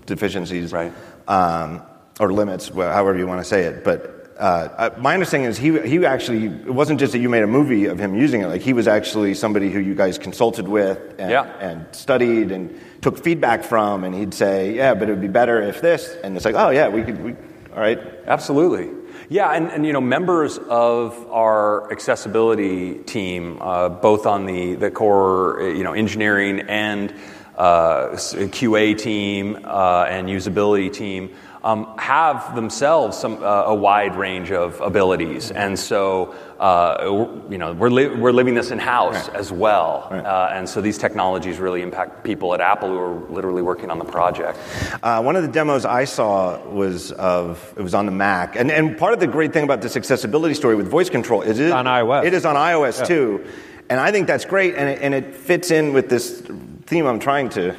deficiencies. Right. Um, or limits, however you want to say it. But uh, uh, my understanding is he, he actually, it wasn't just that you made a movie of him using it, like he was actually somebody who you guys consulted with and, Yeah. and studied and took feedback from, and he'd say, yeah, but it would be better if this. And it's like, oh, yeah, we could, we, all right. Absolutely. Yeah, and, and you know, members of our accessibility team, uh, both on the, the core uh, you know, engineering and uh, QA team uh, and usability team, um, have themselves some, uh, a wide range of abilities. And so, uh, we're- you know, we're, li- we're living this in house as well. Uh, and so these technologies really impact people at Apple who are literally working on the project. Uh, one of the demos I saw was of it was on the Mac, and and part of the great thing about this accessibility story with voice control is it on iOS. It is on iOS too, and I think that's great, and it, and it fits in with this theme I'm trying to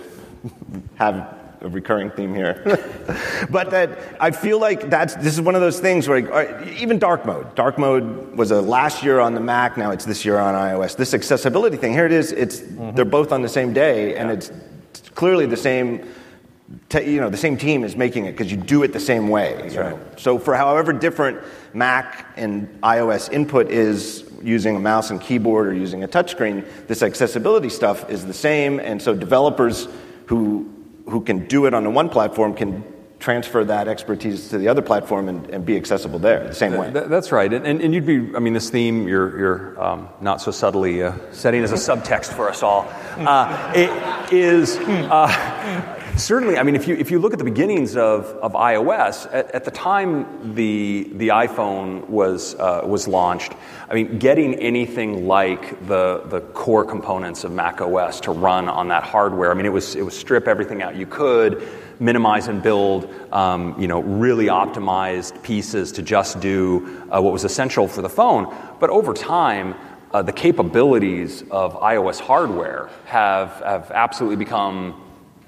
[LAUGHS] have a recurring theme here. [LAUGHS] but that I feel like that's this is one of those things where uh, even dark mode. Dark mode was a last year on the Mac, now it's this year on iOS. This accessibility thing here it is. It's they're both on the same day, and it's clearly the same te- you know, the same team is making it because you do it the same way. you know. So for however different Mac and iOS input is using a mouse and keyboard or using a touchscreen, this accessibility stuff is the same. And so developers who who can do it on the one platform can transfer that expertise to the other platform and, and be accessible there the same way. Th- that's right, and, and, and you'd be. I mean, this theme you're, you're um, not so subtly uh, setting as a subtext for us all. Uh, it is uh, certainly. I mean, if you if you look at the beginnings of, of iOS, at, at the time the the iPhone was uh, was launched, I mean, getting anything like the the core components of Mac OS to run on that hardware. I mean, it was it was strip everything out you could minimize and build, um, you know, really optimized pieces to just do uh, what was essential for the phone. But over time, uh, the capabilities of iOS hardware have, have absolutely become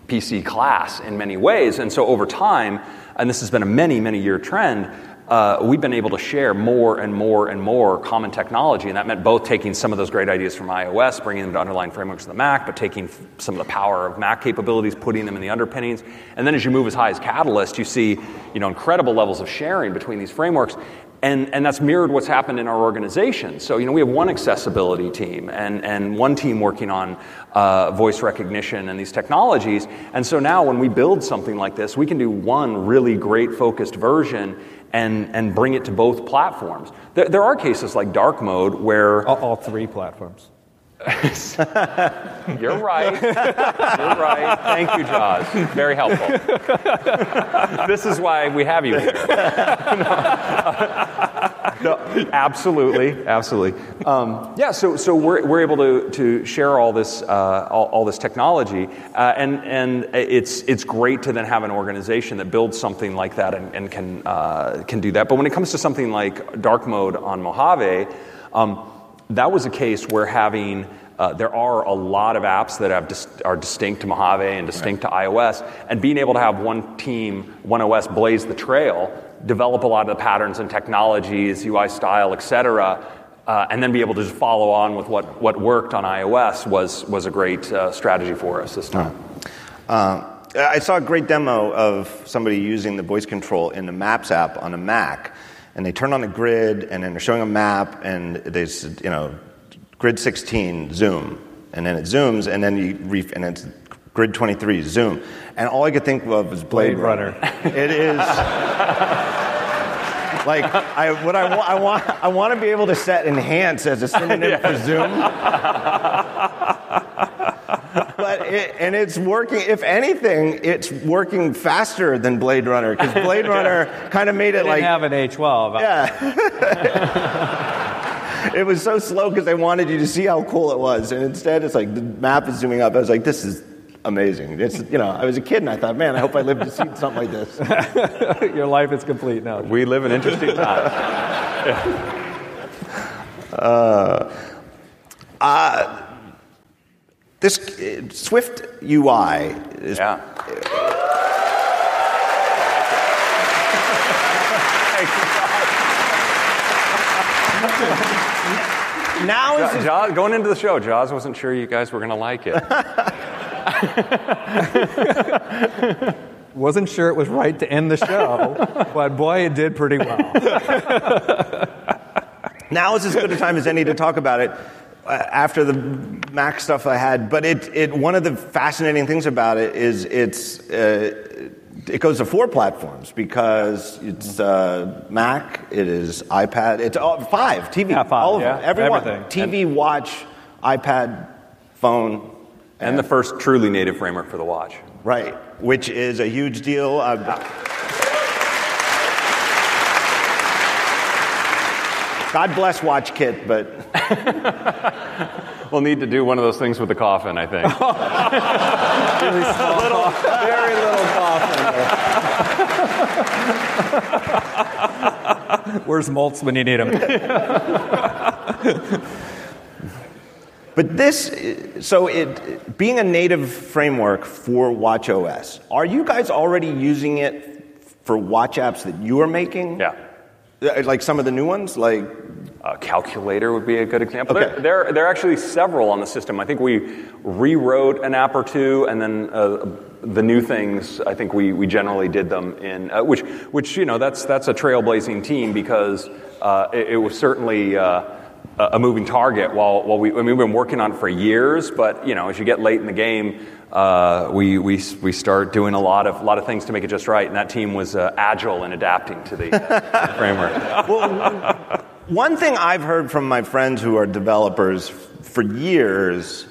PC class in many ways. And so over time, and this has been a many, many year trend, uh, we've been able to share more and more and more common technology. And that meant both taking some of those great ideas from iOS, bringing them to underlying frameworks of the Mac, but taking some of the power of Mac capabilities, putting them in the underpinnings. And then as you move as high as Catalyst, you see you know, incredible levels of sharing between these frameworks. And, and that's mirrored what's happened in our organization. So, you know, we have one accessibility team and, and one team working on uh, voice recognition and these technologies. And so now when we build something like this, we can do one really great focused version and, and bring it to both platforms. There, there are cases like dark mode where All, all three platforms. [LAUGHS] you're right. You're right. Thank you, Joz. Very helpful. this is why we have you here. no, absolutely, absolutely. Um, yeah, so, so we're, we're able to, to share all this, uh, all, all, this technology, uh, and, and it's, it's great to then have an organization that builds something like that and, and can, uh, can do that. But when it comes to something like dark mode on Mojave, um, that was a case where having uh, there are a lot of apps that have dis- are distinct to Mojave and distinct right. to iOS, and being able to have one team, one OS blaze the trail, develop a lot of the patterns and technologies, UI style, et cetera, uh, and then be able to just follow on with what, what worked on iOS was, was a great uh, strategy for us this time. Uh, I saw a great demo of somebody using the voice control in the Maps app on a Mac, and they turn on a grid, and then they're showing a map, and there's you know grid 16 zoom, and then it zooms, and then you re- and it's grid 23 zoom, and all I could think of was Blade, Blade Runner. Runner. it is. like I, what I, I want, I want to be able to set enhance as a synonym [LAUGHS] yeah. for zoom. But it, and it's working. If anything, it's working faster than Blade Runner because [LAUGHS] Blade Runner kind of made it like have an A12. Yeah. [LAUGHS] it was so slow because they wanted you to see how cool it was, and instead it's like the map is zooming up. I was like, this is amazing. It's you know, I was a kid and I thought, man, I hope I live to see something like this. [LAUGHS] Your life is complete now. We live in interesting times. yeah. uh, uh, this uh, Swift UI is. Yeah. [LAUGHS] now is Joz, going into the show, Joz wasn't sure you guys were going to like it. [LAUGHS] wasn't sure it was right to end the show, but boy, it did pretty well. [LAUGHS] now is as good a time as any to talk about it. Uh, after the Mac stuff I had, but it, it one of the fascinating things about it is it's uh, it goes to four platforms because it's uh, Mac, it is iPad, it's all, five TV, yeah, five, all of yeah, them, everyone, everything. TV, and, watch, iPad, phone, and, and, the first truly native framework for the watch. Right, which is a huge deal. Uh, God bless WatchKit, but we'll need to do one of those things with the coffin, I think. really small, little, very little coffin. Where's Moltz when you need him? but this, so it being a native framework for WatchOS, are you guys already using it for watch apps that you are making? Yeah. Uh, like some of the new ones, like a calculator would be a good example. Okay. There, there, there, are actually several on the system. I think we rewrote an app or two, and then uh, the new things. I think we, we generally did them in uh, which which you know that's that's a trailblazing team because uh, it, it, was certainly. Uh, a moving target. While, while we, I mean, we've been working on it for years, but you know, as you get late in the game, uh, we, we, we start doing a lot of, lot of things to make it just right. And that team was uh, agile in adapting to the uh, [LAUGHS] framework. Well, one thing I've heard from my friends who are developers for years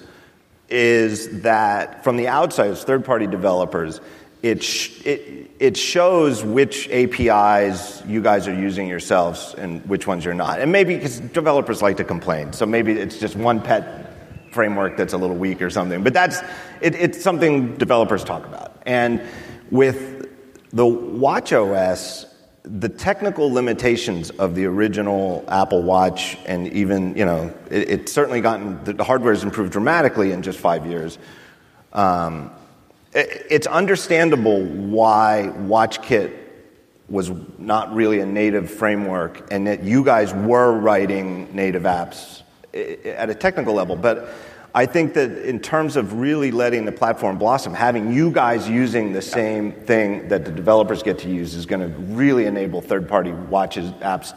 is that from the outside, as third party developers, it, sh- it, it shows which APIs you guys are using yourselves and which ones you're not. And maybe because developers like to complain, so maybe it's just one pet framework that's a little weak or something. But that's it, it's something developers talk about. And with the WatchOS, the technical limitations of the original Apple Watch, and even, you know, it, it's certainly gotten, the hardware has improved dramatically in just five years. Um, it, it's understandable why WatchKit was not really a native framework and that you guys were writing native apps at a technical level. But I think that in terms of really letting the platform blossom, having you guys using the same thing that the developers get to use is going to really enable third party watches, apps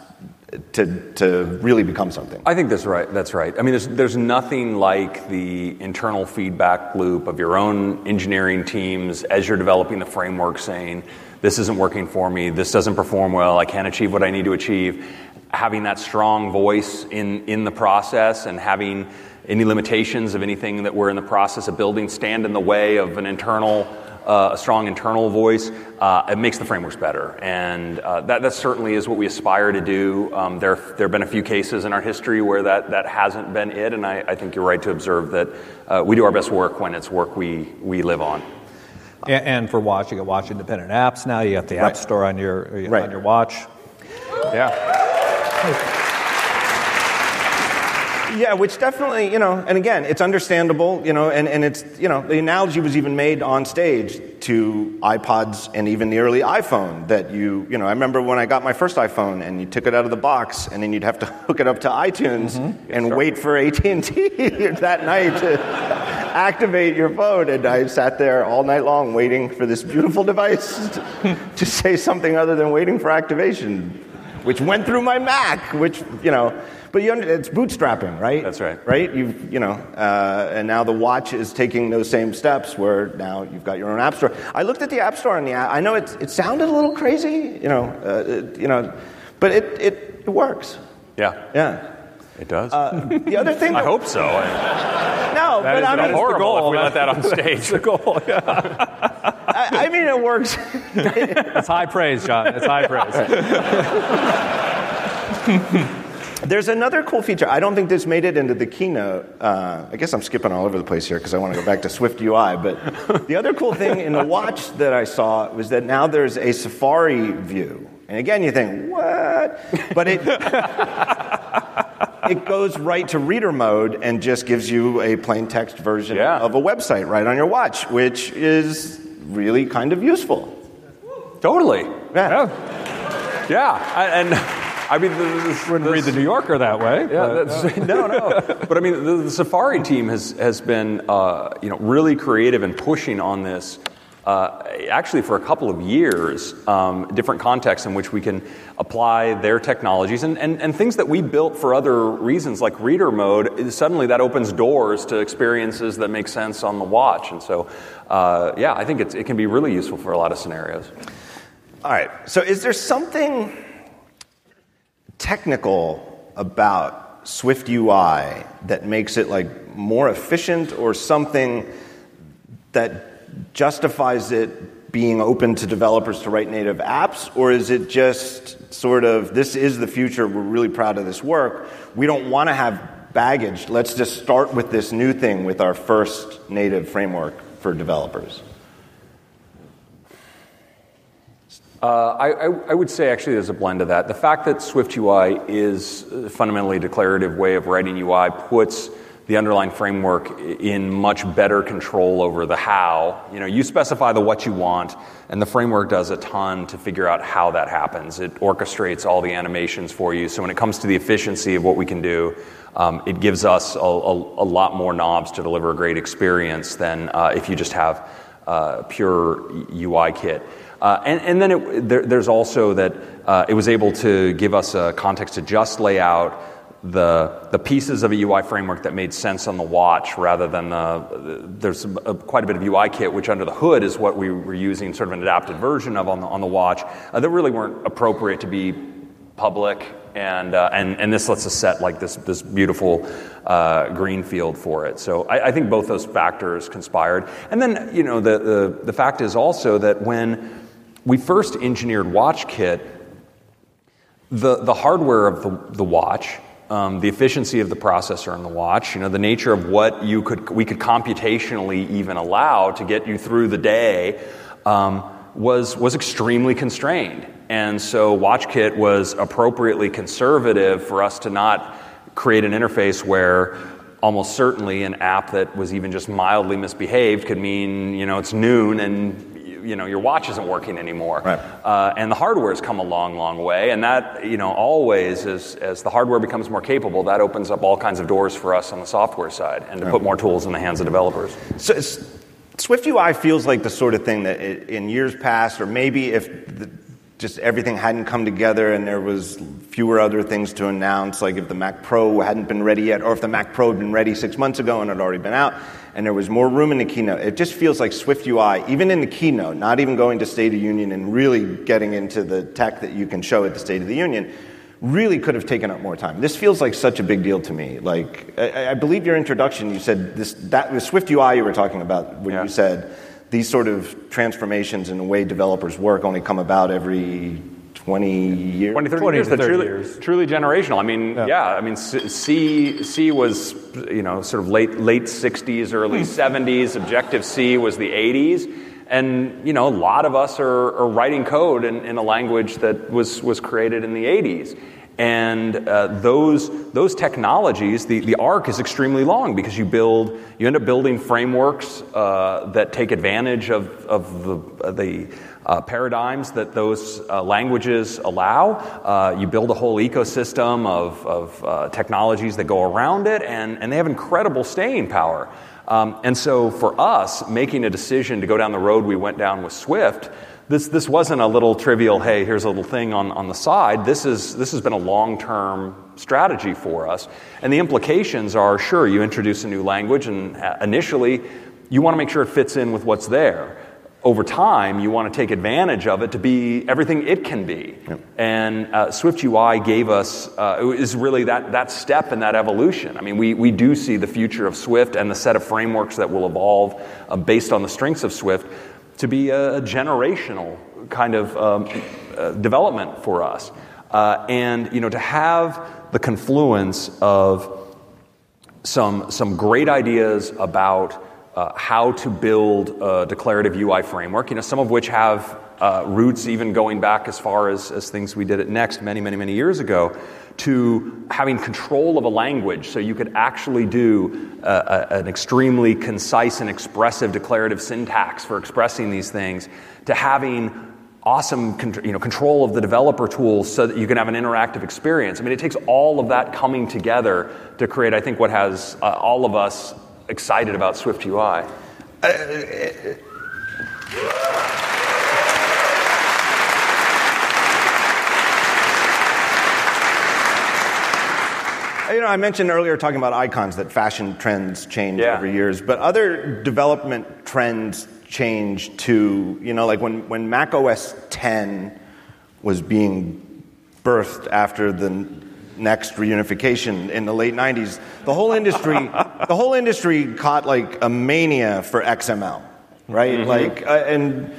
to, to really become something. I think that's right. That's right. I mean, there's, there's nothing like the internal feedback loop of your own engineering teams as you're developing the framework saying, this isn't working for me, this doesn't perform well, I can't achieve what I need to achieve having that strong voice in, in the process and having any limitations of anything that we're in the process of building stand in the way of an internal uh, a strong internal voice, uh, it makes the frameworks better. And uh, that, that certainly is what we aspire to do. Um, there, there have been a few cases in our history where that, that hasn't been it, and I, I think you're right to observe that uh, we do our best work when it's work we, we live on. And, and for watch, you get watch independent apps now. You got the Right. App Store on your Right. on your watch. Yeah. [LAUGHS] Yeah, which definitely, you know, and again, it's understandable, you know, and, and it's, you know, the analogy was even made on stage to iPods and even the early iPhone that you, you know, I remember when I got my first iPhone and you took it out of the box and then you'd have to [LAUGHS] hook it up to iTunes mm-hmm. and wait for AT&T [LAUGHS] that night to [LAUGHS] activate your phone. And I sat there all night long waiting for this beautiful device to, to say something other than waiting for activation, which went through my Mac, which, you know, but you under, it's bootstrapping, right? That's right. Right? You've, you know, uh, and now the watch is taking those same steps where now you've got your own app store. I looked at the app store and the app, I know it, it sounded a little crazy, you know, uh, it, you know, but it, it, it works. Yeah, Yeah. it does. The other thing [LAUGHS] I hope so. I- no, That but is- I that mean, is the horrible goal. if we let that on stage. the goal. Yeah. [LAUGHS] I, I mean, it works. It's high praise, John. It's high praise. [LAUGHS] There's another cool feature. I don't think this made it into the keynote. Uh, I guess I'm skipping all over the place here because I want to go back to Swift UI. But the other cool thing in the watch that I saw was that now there's a Safari view. And again, you think, what? But it, [LAUGHS] it goes right to reader mode and just gives you a plain text version Yeah. of a website right on your watch, which is really kind of useful. totally. Yeah. Yeah, I- and I mean, the, Wouldn't read the New Yorker that way. Yeah, but- that's, [LAUGHS] no, no. But I mean, the, the Safari team has has been uh, you know really creative in pushing on this. Uh, actually, for a couple of years, um, different contexts in which we can apply their technologies and, and, and things that we built for other reasons, like reader mode. Suddenly, that opens doors to experiences that make sense on the watch. And so, uh, yeah, I think it's, it can be really useful for a lot of scenarios. All right. So, is there something technical about Swift UI that makes it like more efficient, or something that justifies it being open to developers to write native apps, or is it just sort of this is the future? We're really proud of this work. We don't want to have baggage. Let's just start with this new thing with our first native framework for developers. Uh, I, I, would say actually there's a blend of that. The fact that Swift UI is a fundamentally declarative way of writing UI puts the underlying framework in much better control over the how. You know, you specify the what you want, and the framework does a ton to figure out how that happens. It orchestrates all the animations for you. So when it comes to the efficiency of what we can do, um, it gives us a, a, a lot more knobs to deliver a great experience than uh, if you just have uh, pure UI kit. Uh, and, and then it, there, there's also that uh, it was able to give us a context to just lay out the, the pieces of a UI framework that made sense on the watch rather than the, there's a, quite a bit of UI kit, which under the hood is what we were using, sort of an adapted version of on the, on the watch, uh, that really weren't appropriate to be public. And, uh, and, and this lets us set like this, this beautiful uh, green field for it. So I, I think both those factors conspired. And then, you know, the, the, the fact is also that when we first engineered WatchKit, the, the hardware of the, the watch, um, the efficiency of the processor in the watch, you know, the nature of what you could, we could computationally even allow to get you through the day um, was, was extremely constrained. And so WatchKit was appropriately conservative for us to not create an interface where almost certainly an app that was even just mildly misbehaved could mean, you know, it's noon and you know your watch isn't working anymore. Right. uh, and the hardware's come a long long way and that you know always as, as the hardware becomes more capable that opens up all kinds of doors for us on the software side and to put more tools in the hands of developers. So it's, Swift UI feels like the sort of thing that i in years past, or maybe if the, just everything hadn't come together and there was fewer other things to announce, like if the Mac Pro hadn't been ready yet, or if the Mac Pro had been ready six months ago and had already been out, and there was more room in the keynote. It just feels like Swift UI, even in the keynote, not even going to State of Union and really getting into the tech that you can show at the State of the Union, really could have taken up more time. This feels like such a big deal to me. Like I, I believe your introduction, you said this that the Swift UI you were talking about when Yeah. you said these sort of transformations in the way developers work only come about every 20 years. 20, 30 20 years, 30 truly, years. truly generational. I mean, yeah, I mean, C, C C was, you know, sort of late, late 60s, early hmm. 70s. Objective C was the 80s. And, you know, a lot of us are, are writing code in, in a language that was, was created in the 80s. And uh, those, those technologies, the, the arc is extremely long because you build, you end up building frameworks uh, that take advantage of, of the, uh, the uh, paradigms that those uh, languages allow. Uh, you build a whole ecosystem of, of technologies that go around it, and, and they have incredible staying power. Um, and so for us, making a decision to go down the road we went down with Swift, this, this wasn't a little trivial, hey, here's a little thing on, on the side. This, is, this has been a long term strategy for us. And the implications are sure, you introduce a new language, and uh, initially, you want to make sure it fits in with what's there. Over time, you want to take advantage of it to be everything it can be. And uh, Swift UI gave us, uh, is really that, that step in that evolution. I mean, we, we do see the future of Swift and the set of frameworks that will evolve uh, based on the strengths of Swift to be a, generational kind of um, uh, development for us. Uh, and, you know, to have the confluence of some, some great ideas about uh, how to build a declarative UI framework, you know, some of which have uh, roots even going back as far as, as things we did at NeXT many, many, many years ago, to having control of a language so you could actually do uh, a, an extremely concise and expressive declarative syntax for expressing these things, to having awesome con- you know, control of the developer tools so that you can have an interactive experience. I mean, it takes all of that coming together to create, I think, what has uh, all of us excited about Swift UI. You know, I mentioned earlier talking about icons that fashion trends change Yeah. over years, but other development trends change too. You know, like when, when Mac OS 10 was being birthed after the NeXT reunification in the late 90s, the whole industry, the whole industry caught like a mania for XML, right? Like, uh, and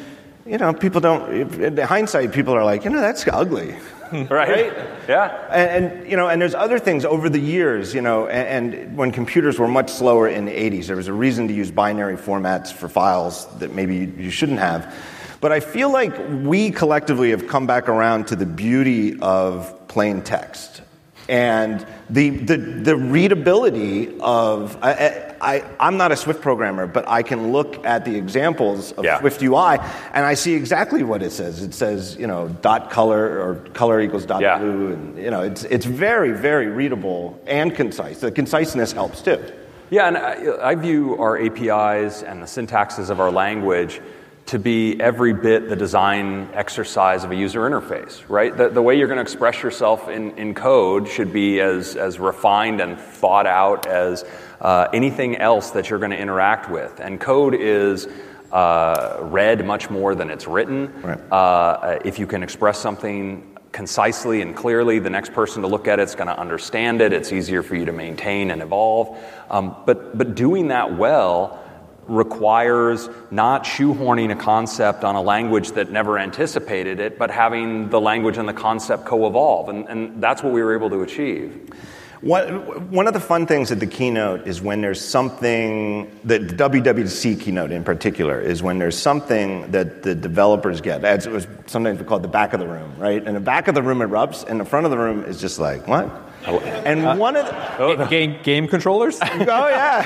you know, people don't. In hindsight, people are like, you know, that's ugly. [LAUGHS] Right? Yeah. And, and you know, and there's other things over the years, you know, and, and when computers were much slower in the 80s, there was a reason to use binary formats for files that maybe you, you shouldn't have. But I feel like we collectively have come back around to the beauty of plain text and the, the, the readability of. I, I, I'm not a Swift programmer, but I can look at the examples of Yeah. Swift UI and I see exactly what it says. It says, you know, dot color or color equals dot Yeah. blue, and you know, it's it's very very readable and concise. The conciseness helps too. Yeah, and I, I view our APIs and the syntaxes of our language to be every bit the design exercise of a user interface, right? The, the way you're going to express yourself in, in code should be as, as refined and thought out as uh, anything else that you're going to interact with. And code is uh, read much more than it's written. Right. Uh, if you can express something concisely and clearly, the next person to look at it's going to understand it. It's easier for you to maintain and evolve. Um, but, but doing that well requires not shoehorning a concept on a language that never anticipated it, but having the language and the concept co evolve. And, and that's what we were able to achieve. One, one of the fun things at the keynote is when there's something, the WWDC keynote in particular, is when there's something that the developers get. As it was sometimes called the back of the room, right? And the back of the room erupts, and the front of the room is just like, what? And oh, uh, one of the, oh, Ga- game, game controllers? [LAUGHS] oh yeah.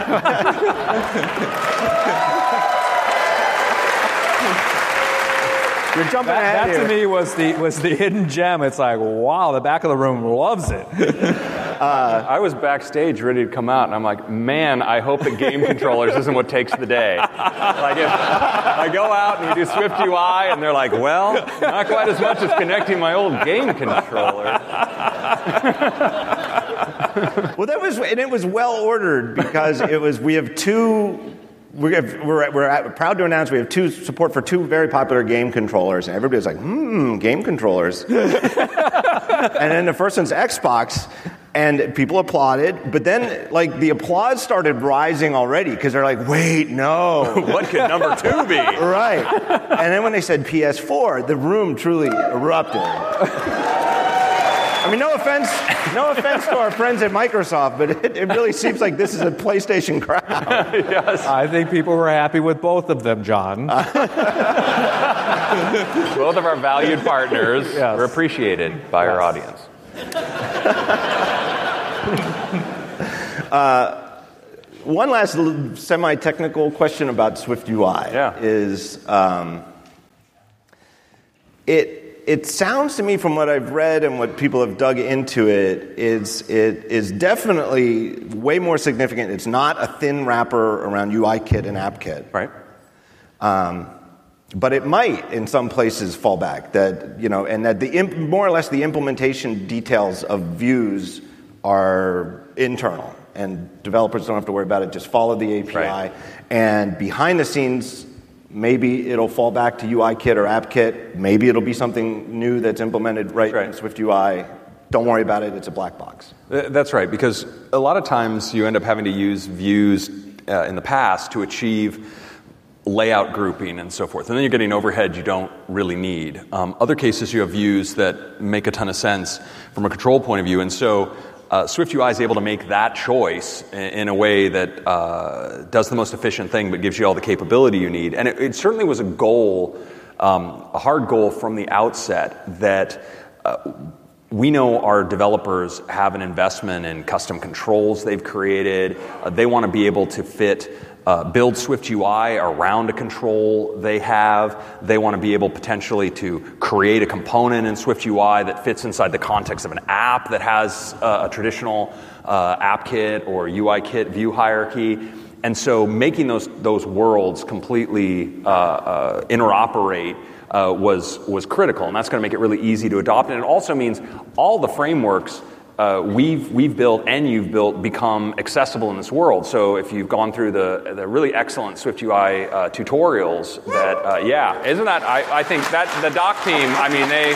You're jumping That, ahead that to me was the was the hidden gem. It's like, wow, the back of the room loves it. [LAUGHS] I was backstage ready to come out, and I'm like, man, I hope that game controllers isn't what takes the day. Like, if I go out and we do Swift UI, and they're like, well, not quite as much as connecting my old game controller. [LAUGHS] Well, that was, and it was well ordered because it was. We have two. We have, we're, we're at- proud to announce we have two support for two very popular game controllers, and everybody's like, "Hmm, game controllers." [LAUGHS] and then the first one's Xbox, and people applauded. But then, like, the applause started rising already because they're like, "Wait, no." [LAUGHS] what could number two be? Right. And then when they said PS4, the room truly erupted. I mean, no offense, no offense to our friends at Microsoft, but it, it really seems like this is a PlayStation crowd. [LAUGHS] yes. I think people were happy with both of them, John. [LAUGHS] Both of our valued partners Yes. were appreciated by our audience. [LAUGHS] One last semi-technical question about Swift UI Yeah. is um, it. It sounds to me, from what I've read and what people have dug into it, is it is definitely way more significant. It's not a thin wrapper around UIKit and AppKit. Right? but it might in some places fall back that you know and that the imp- more or less the implementation details of views are internal and developers don't have to worry about it just follow the api Right. and behind the scenes maybe it'll fall back to uikit or appkit maybe it'll be something new that's implemented right, Right. in swift ui don't worry about it it's a black box That's right, because a lot of times you end up having to use views uh, in the past to achieve layout grouping and so forth. And then you're getting overhead you don't really need. Um, other cases, you have views that make a ton of sense from a control point of view. And so uh, Swift UI is able to make that choice in, in a way that uh, does the most efficient thing but gives you all the capability you need. And it, it certainly was a goal, um, a hard goal from the outset that. Uh, we know our developers have an investment in custom controls they've created. Uh, they want to be able to fit, uh, build Swift UI around a control they have. They want to be able potentially to create a component in Swift UI that fits inside the context of an app that has uh, a traditional uh, app kit or UI kit view hierarchy. And so making those, those worlds completely uh, uh, interoperate uh, was, was critical, and that's going to make it really easy to adopt. And it also means all the frameworks uh, we've, we've built and you've built become accessible in this world. So if you've gone through the, the really excellent Swift UI uh, tutorials, that, uh, yeah, isn't that, I, I think that the doc team, I mean, they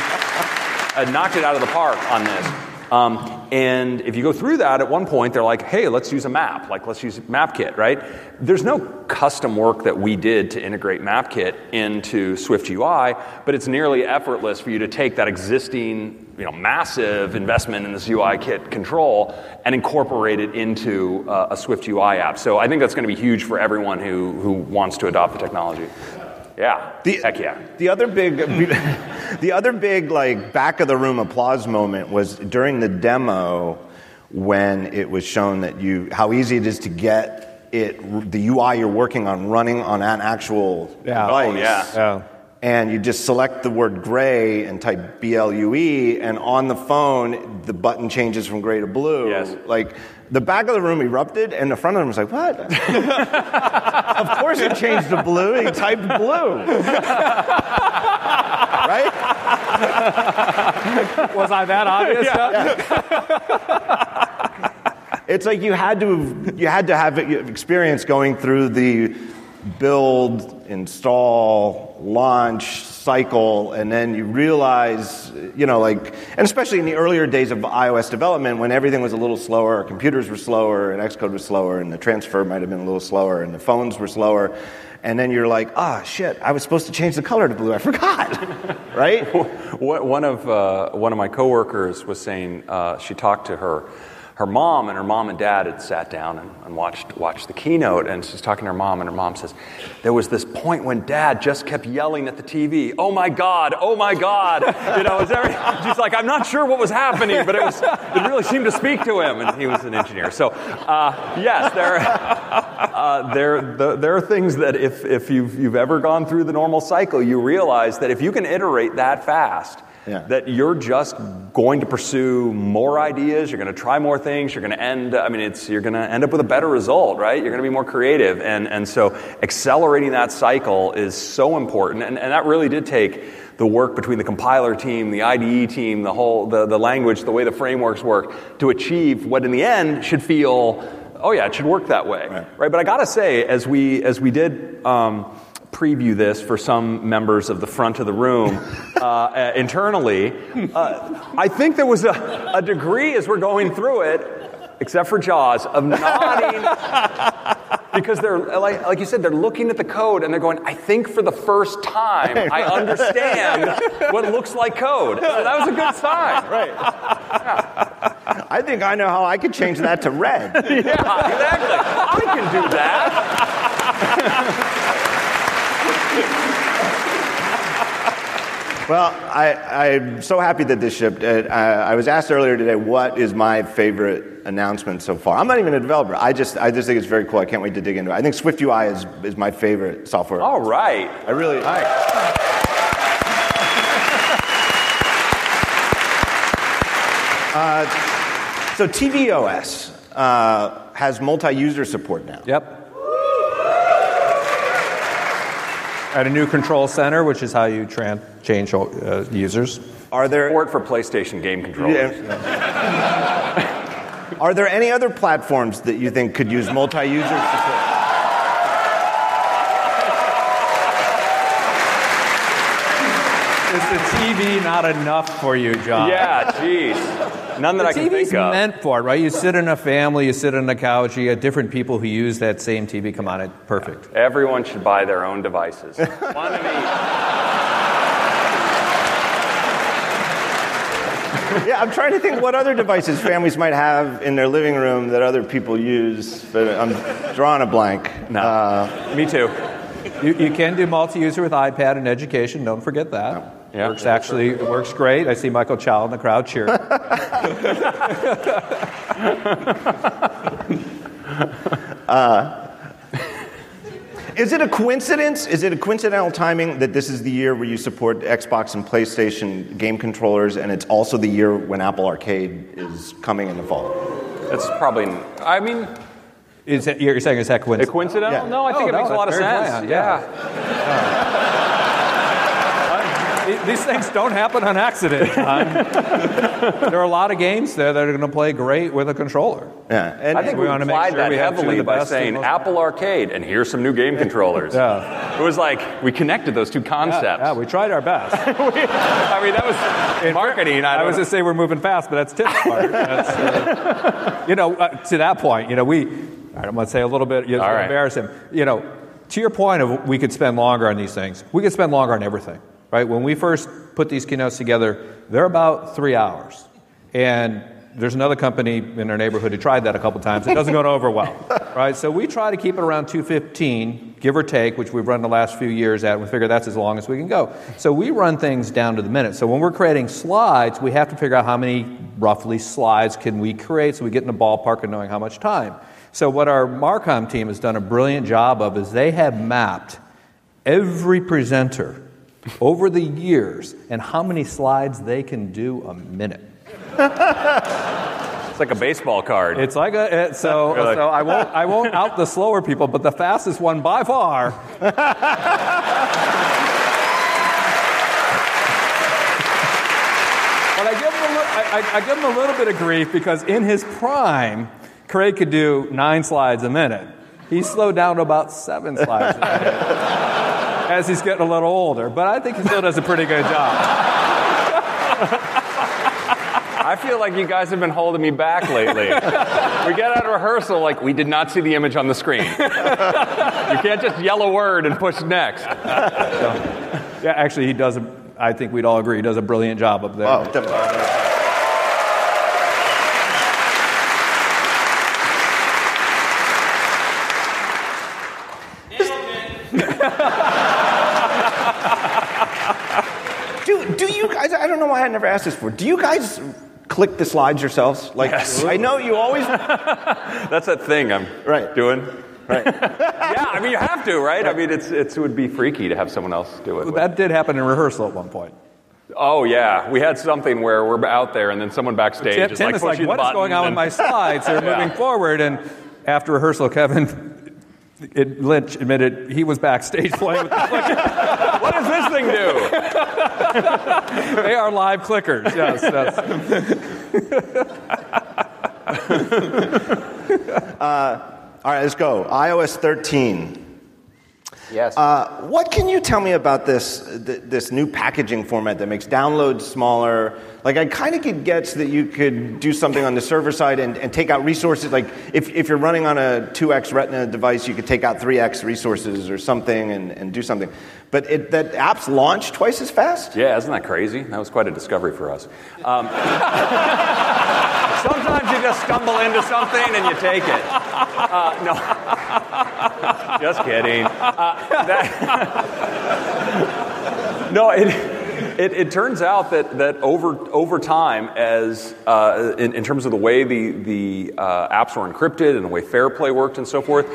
uh, knocked it out of the park on this. Um, and if you go through that, at one point they're like, "Hey, let's use a map. Like, let's use MapKit." Right? There's no custom work that we did to integrate MapKit into Swift UI, but it's nearly effortless for you to take that existing, you know, massive investment in this UI kit control and incorporate it into uh, a Swift UI app. So I think that's going to be huge for everyone who who wants to adopt the technology. Yeah. The, Heck yeah. The other big, [LAUGHS] the other big like back of the room applause moment was during the demo when it was shown that you how easy it is to get it the UI you're working on running on an actual Yeah. device. Oh, yeah. Yeah. And you just select the word gray and type B L U E, and on the phone the button changes from gray to blue. Yes. Like the back of the room erupted, and the front of the room was like, "What?" [LAUGHS] of course, it changed to blue. He typed blue, [LAUGHS] right? Was I that obvious? Yeah. [LAUGHS] It's like you had to you had to have experience going through the build, install, launch cycle, and then you realize, you know, like, and especially in the earlier days of iOS development, when everything was a little slower, computers were slower, and Xcode was slower, and the transfer might have been a little slower, and the phones were slower. And then you're like, ah, shit, I was supposed to change the color to blue. I forgot, [LAUGHS] right? [LAUGHS] One of, uh, one of my coworkers was saying uh, she talked to her, her mom, and her mom and dad had sat down and, and watched, watched the keynote. And she's talking to her mom, and her mom says, There was this point when dad just kept yelling at the TV, Oh my God, oh my God. You know, is every, [LAUGHS] she's like, I'm not sure what was happening, but it, was, it really seemed to speak to him. And he was an engineer. So, uh, yes, there, [LAUGHS] uh, there, the, there are things that if, if you've, you've ever gone through the normal cycle, you realize that if you can iterate that fast, Yeah. that you're just going to pursue more ideas, you're going to try more things, you're going to end, I mean, it's, you're going to end up with a better result, right? You're going to be more creative. And, and so accelerating that cycle is so important. And, and that really did take the work between the compiler team, the IDE team, the whole, the, the language, the way the frameworks work to achieve what in the end should feel, oh yeah, it should work that way, right? But I got to say, as we, as we did, um, preview this for some members of the front of the room [LAUGHS] uh, uh, internally. Uh, I think there was a, a degree as we're going through it, except for Joz, of nodding [LAUGHS] because they're like, like you said, they're looking at the code and they're going, I think for the first time I [LAUGHS] understand what looks like code. So that was a good sign. Right. I think I know how I could change that to red. Yeah, exactly. I can do that. Well, I, I'm so happy that this shipped. Uh, I, I was asked earlier today what is my favorite announcement so far. I'm not even a developer. I just, I just think it's very cool. I can't wait to dig into it. I think Swift UI is, is my favorite software. All right. I really. [LAUGHS] Uh, so tvOS uh, has multi-user support now. Yep. At a new control center, which is how you tran- change uh, users. Are there Support for PlayStation game controllers. [LAUGHS] Are there any other platforms that you think could use multi-user support? Is the TV not enough for you, John? Yeah, jeez. None that The I can TV's think of. meant for it, right? You sit in a family, you sit on a couch, you get different people who use that same TV. Come on, it perfect. Everyone should buy their own devices. [LAUGHS] One of each. Yeah, I'm trying to think what other devices families might have in their living room that other people use, but I'm drawing a blank. No. Uh, Me too. You, you can do multi-user with iPad and education. Don't forget that. Yeah. Works actually it works great. I see Michael Tchao in the crowd cheering. [LAUGHS] Uh, is it a coincidence? Is it a coincidental timing that this is the year where you support Xbox and PlayStation game controllers, and it's also the year when Apple Arcade is coming in the fall? That's probably. I mean, Is it, you're saying is that coincidence? coincidental? Yeah. No, I think Oh, it makes a lot of that's very sense. planned, yeah. These things don't happen on accident. John. [LAUGHS] there are a lot of games there that are going to play great with a controller. Yeah, and I think We we, wanna make applied sure that we have two of heavily the by best and saying Apple Arcade, and here's some new game controllers. Yeah. It was like we connected those two concepts. Yeah, we tried our best. [LAUGHS] I mean, that was in marketing. I, I was just going say we're moving fast, but that's Tim's part. [LAUGHS] That's, uh, you know, uh, to that point, you know, we, I'm going to say a little bit, you know, All right. embarrass him. You know, to your point of we could spend longer on these things, we could spend longer on everything, right? When we first put these keynotes together, they're about three hours. And there's another company in our neighborhood who tried that a couple times. It doesn't go over well, [LAUGHS] right? So we try to keep it around 215, give or take, which we've run the last few years at. And we figure that's as long as we can go. So we run things down to the minute. So when we're creating slides, we have to figure out how many roughly slides can we create so we get in the ballpark of knowing how much time. So what our Marcom team has done a brilliant job of is they have mapped every presenter over the years and how many slides they can do a minute. It's like a baseball card. It's like a it, so. [LAUGHS] Really? So I won't I won't out the slower people, but the fastest one by far. [LAUGHS] But I give him a li- I, I, I give him a little bit of grief because in his prime, Craig could do nine slides a minute. He slowed down to about seven slides a minute [LAUGHS] as he's getting a little older. But I think he still does a pretty good job. I feel like you guys have been holding me back lately. we get out of rehearsal like we did not see the image on the screen. you can't just yell a word and push next. Yeah, actually, he does. A, I think we'd all agree he does a brilliant job up there. oh, definitely. do, do you guys, I don't know why I never asked this before. Do you guys click the slides yourselves? Like, I know you always. [LAUGHS] That's that thing I'm Right. doing. Right. [LAUGHS] Yeah, I mean you have to, right? I mean it's it's, it would be freaky to have someone else do it. That did happen in rehearsal at one point. Oh yeah, we had something where we're out there and then someone backstage Tim, is Tim like is like, what is going on with my slides? They're [LAUGHS] Yeah. moving forward. And after rehearsal, Kevin it, Lynch admitted he was backstage playing with the clicker. What does this thing do? [LAUGHS] They are live clickers. Yes, yes. [LAUGHS] All right, let's go. iOS 13. Yes. Uh, what can you tell me about this th- this new packaging format that makes downloads smaller? Like, I kind of get gets that you could do something on the server side and, and take out resources. Like, if, if you're running on a 2x Retina device, you could take out 3x resources or something and, and do something. But it, that apps launch twice as fast? Yeah, isn't that crazy? That was quite a discovery for us. Um, [LAUGHS] sometimes you just stumble into something and you take it. Uh, no, [LAUGHS] just kidding. Uh, that- [LAUGHS] no, it, it, it turns out that, that over, over time, as uh, in, in terms of the way the, the uh, apps were encrypted and the way Fairplay worked and so forth,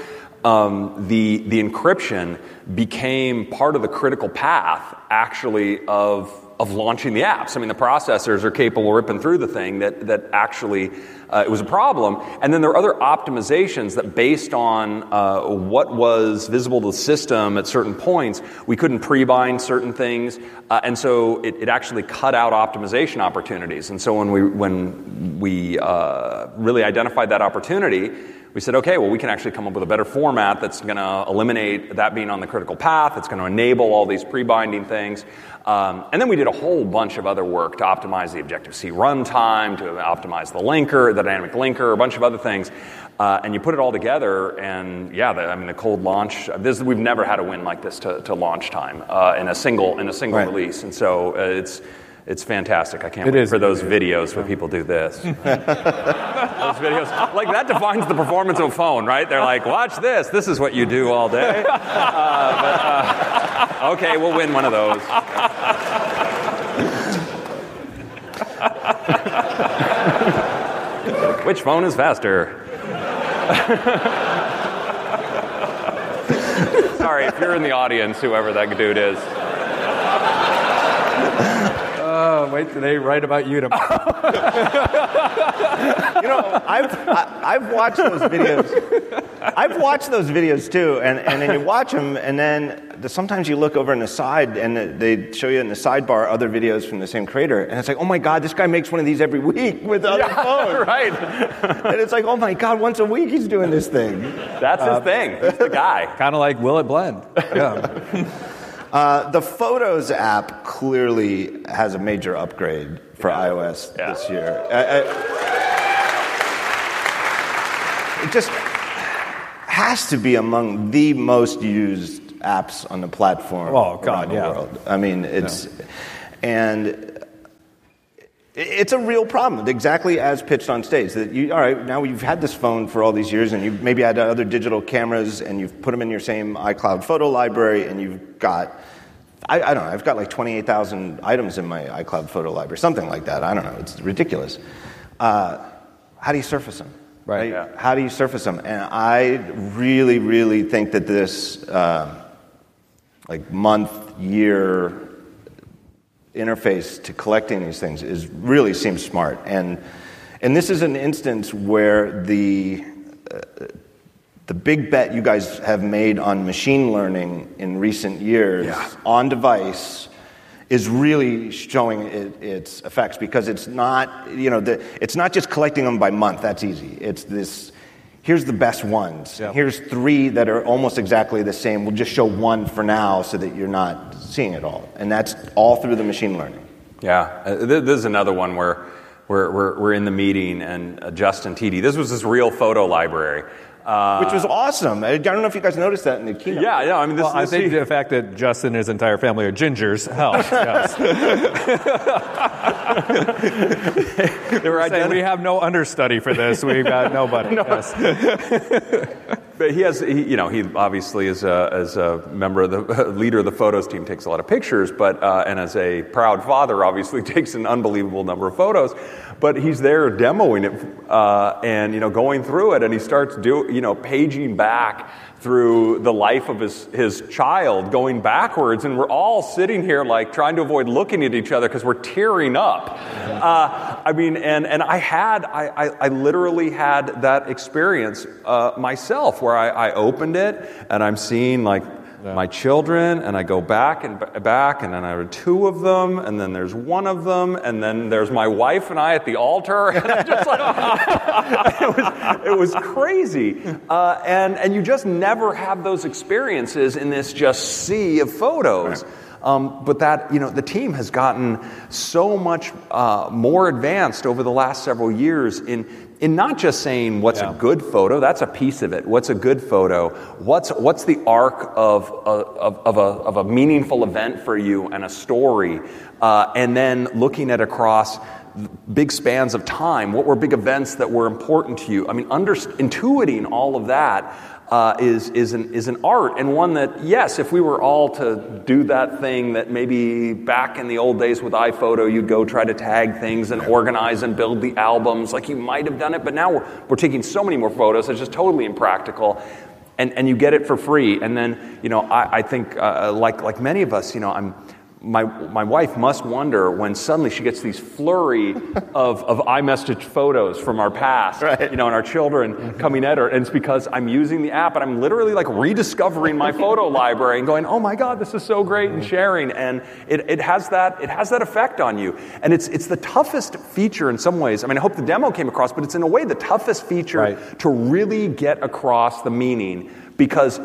um, the, the encryption became part of the critical path, actually, of, of launching the apps. I mean, the processors are capable of ripping through the thing that, that actually uh, it was a problem. And then there are other optimizations that, based on uh, what was visible to the system at certain points, we couldn't pre bind certain things. Uh, and so it, it, actually cut out optimization opportunities. And so when we, when we uh, really identified that opportunity, we said, okay, well, we can actually come up with a better format that's going to eliminate that being on the critical path. It's going to enable all these pre binding things. Um, and then we did a whole bunch of other work to optimize the Objective C runtime, to optimize the linker, the dynamic linker, a bunch of other things. Uh, and you put it all together, and yeah, the, I mean, the cold launch. This, we've never had a win like this to, to launch time uh, in a single in a single Right. release, and so uh, it's it's fantastic. I can't It wait is for those videos where people do this. [LAUGHS] those videos, like that defines the performance of a phone, right? They're like, watch this. This is what you do all day. Uh, but, uh, okay, we'll win one of those. [LAUGHS] Which phone is faster? [LAUGHS] Sorry, if you're in the audience, whoever that dude is. Oh, wait till they write about you tomorrow. [LAUGHS] [LAUGHS] You know, I've, I, I've watched those videos. I've watched those videos too, and, and then you watch them, and then the, sometimes you look over in the side, and they show you in the sidebar other videos from the same creator, and it's like, oh my god, this guy makes one of these every week [LAUGHS] with other phones. right. And it's like, oh my god, once a week he's doing this thing. That's his uh, thing. He's the guy. kind of like Will It Blend? Yeah. Uh, the Photos app clearly has a major upgrade for iOS Yeah. this year. Uh, uh, it just has to be among the most used apps on the platform. Oh, God, yeah. world. I mean, it's and it's a real problem, exactly as pitched on stage. That you, all right, now you've had this phone for all these years, and you've maybe had other digital cameras, and you've put them in your same iCloud photo library, and you've got, I, I don't know, I've got like 28,000 items in my iCloud photo library, something like that. I don't know, it's ridiculous. Uh, how do you surface them? Right. Yeah. How do you surface them? And I really, really think that this, uh, like month, year interface to collecting these things is really seems smart. And and this is an instance where the uh, the big bet you guys have made on machine learning in recent years Yeah. on device is really showing it, its effects because it's not you know the, it's not just collecting them by month that's easy it's this here's the best ones Yep. here's three that are almost exactly the same we'll just show one for now so that you're not seeing it all and that's all through the machine learning Yeah, uh, th- this is another one where we're, we're, we're in the meeting and uh, Justin Titi, this was his real photo library. Uh, which was awesome i don't know if you guys noticed that in the keynote yeah, yeah, I mean, this, Well, I this- think the fact that Justin and his entire family are gingers helps. [LAUGHS] [LAUGHS] They were [LAUGHS] Saying we have no understudy for this. [LAUGHS] We've got nobody. Yes. [LAUGHS] But he has, he, you know, he obviously is a, as a member of the leader of the photos team takes a lot of pictures, but uh, and as a proud father, obviously takes an unbelievable number of photos. But he's there demoing it uh, and you know going through it, and he starts do you know paging back through the life of his his child, going backwards, and we're all sitting here like trying to avoid looking at each other because we're tearing up. Uh, I mean, and and I had I I, I literally had that experience uh, myself where I, I opened it and I'm seeing like my children, and I go back and b- back, and then there are two of them, and then there's one of them, and then there's my wife and I at the altar, [LAUGHS] and I'm just like, [LAUGHS] it was, it was crazy, uh, and and you just never have those experiences in this just sea of photos. Um, but that, you know, the team has gotten so much uh, more advanced over the last several years in, in not just saying what's Yeah. a good photo, that's a piece of it. What's a good photo? What's, what's the arc of, of, of, a, of a meaningful event for you and a story? Uh, and then looking at across big spans of time, what were big events that were important to you? I mean, under, intuiting all of that uh, is, is, an, is an art, and one that, yes, if we were all to do that thing that maybe back in the old days with iPhoto, you'd go try to tag things and organize and build the albums, like you might have done it, but now we're, we're taking so many more photos, it's just totally impractical. And, and you get it for free. And then, you know, I, I think, uh, like, like many of us, you know, I'm, my, my wife must wonder when suddenly she gets these flurry [LAUGHS] of, of iMessage photos from our past, Right. you know, and our children mm-hmm. coming at her. And it's because I'm using the app and I'm literally like rediscovering my photo [LAUGHS] library and going, oh my God, this is so great and mm-hmm. sharing. And it, it, has that, it has that effect on you. And it's, it's the toughest feature in some ways. I mean, I hope the demo came across, but it's in a way the toughest feature Right. to really get across the meaning because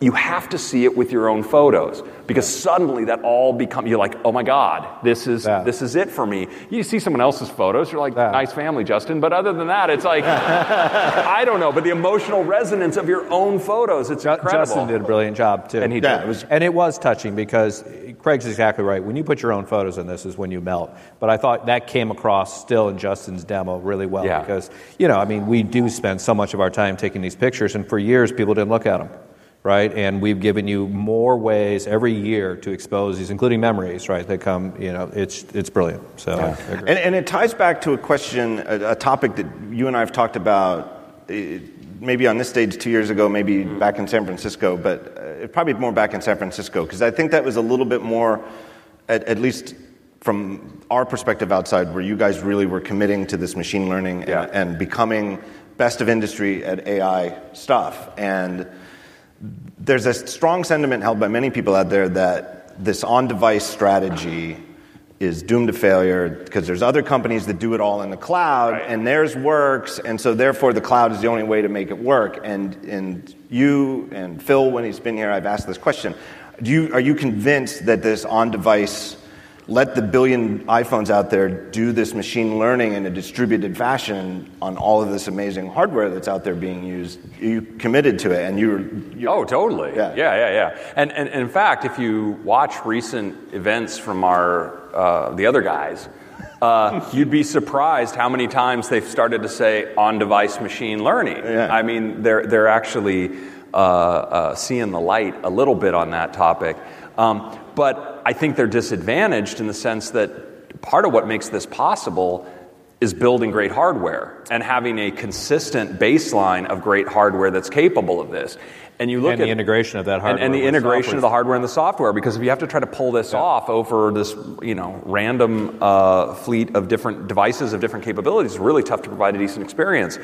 you have to see it with your own photos because suddenly that all become you're like oh my god this is Yeah. this is it for me you see someone else's photos you're like Yeah. nice family justin but other than that it's like [LAUGHS] i don't know but the emotional resonance of your own photos it's incredible Justin did a brilliant job too, And he Yeah, did. it was and it was touching because Craig's exactly right. When you put your own photos in this, is when you melt. But I thought that came across still in Justin's demo really well Yeah. because you know, I mean, we do spend so much of our time taking these pictures, and for years people didn't look at them. Right, and we've given you more ways every year to expose these, including memories. Right, that come. You know, it's it's brilliant. So, agree. And, and it ties back to a question, a, a topic that you and I have talked about, eh, maybe on this stage two years ago, maybe back in San Francisco, but uh, probably more back in San Francisco, because I think that was a little bit more, at, at least from our perspective outside, where you guys really were committing to this machine learning and, and becoming best of industry at AI stuff. And there's a strong sentiment held by many people out there that this on device strategy is doomed to failure because there's other companies that do it all in the cloud Right. and theirs works and so therefore the cloud is the only way to make it work and and you and Phil when he's been here I've asked this question do you are you convinced that this on device let the billion iPhones out there do this machine learning in a distributed fashion on all of this amazing hardware that's out there being used. You committed to it, and you're. you Oh, totally. Yeah. yeah, yeah. yeah. And, and, and in fact, if you watch recent events from our uh, the other guys, uh, [LAUGHS] you'd be surprised how many times they've started to say on-device machine learning. Yeah. I mean, they're they're actually uh, uh, seeing the light a little bit on that topic. Um, but I think they're disadvantaged in the sense that part of what makes this possible is building great hardware and having a consistent baseline of great hardware that's capable of this. And you look And at the integration of that hardware and, the with integration of the hardware and the software. Because if you have to try to pull this off over this, you know, random uh, fleet of different devices of different capabilities, it's really tough to provide a decent experience.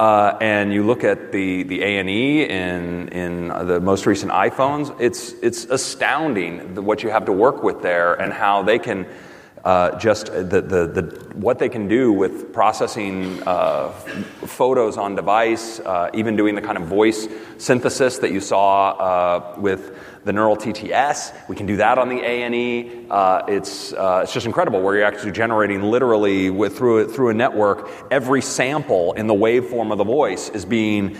Uh, and you look at the the A and E in in the most recent iPhones, it's it's astounding what you have to work with there and how they can. Uh, just the, the, the, what they can do with processing uh, photos on device, uh, even doing the kind of voice synthesis that you saw uh, with the neural TTS. We can do that on the ANE. Uh, it's, uh, it's just incredible where you're actually generating literally with, through, a, through a network, every sample in the waveform of the voice is being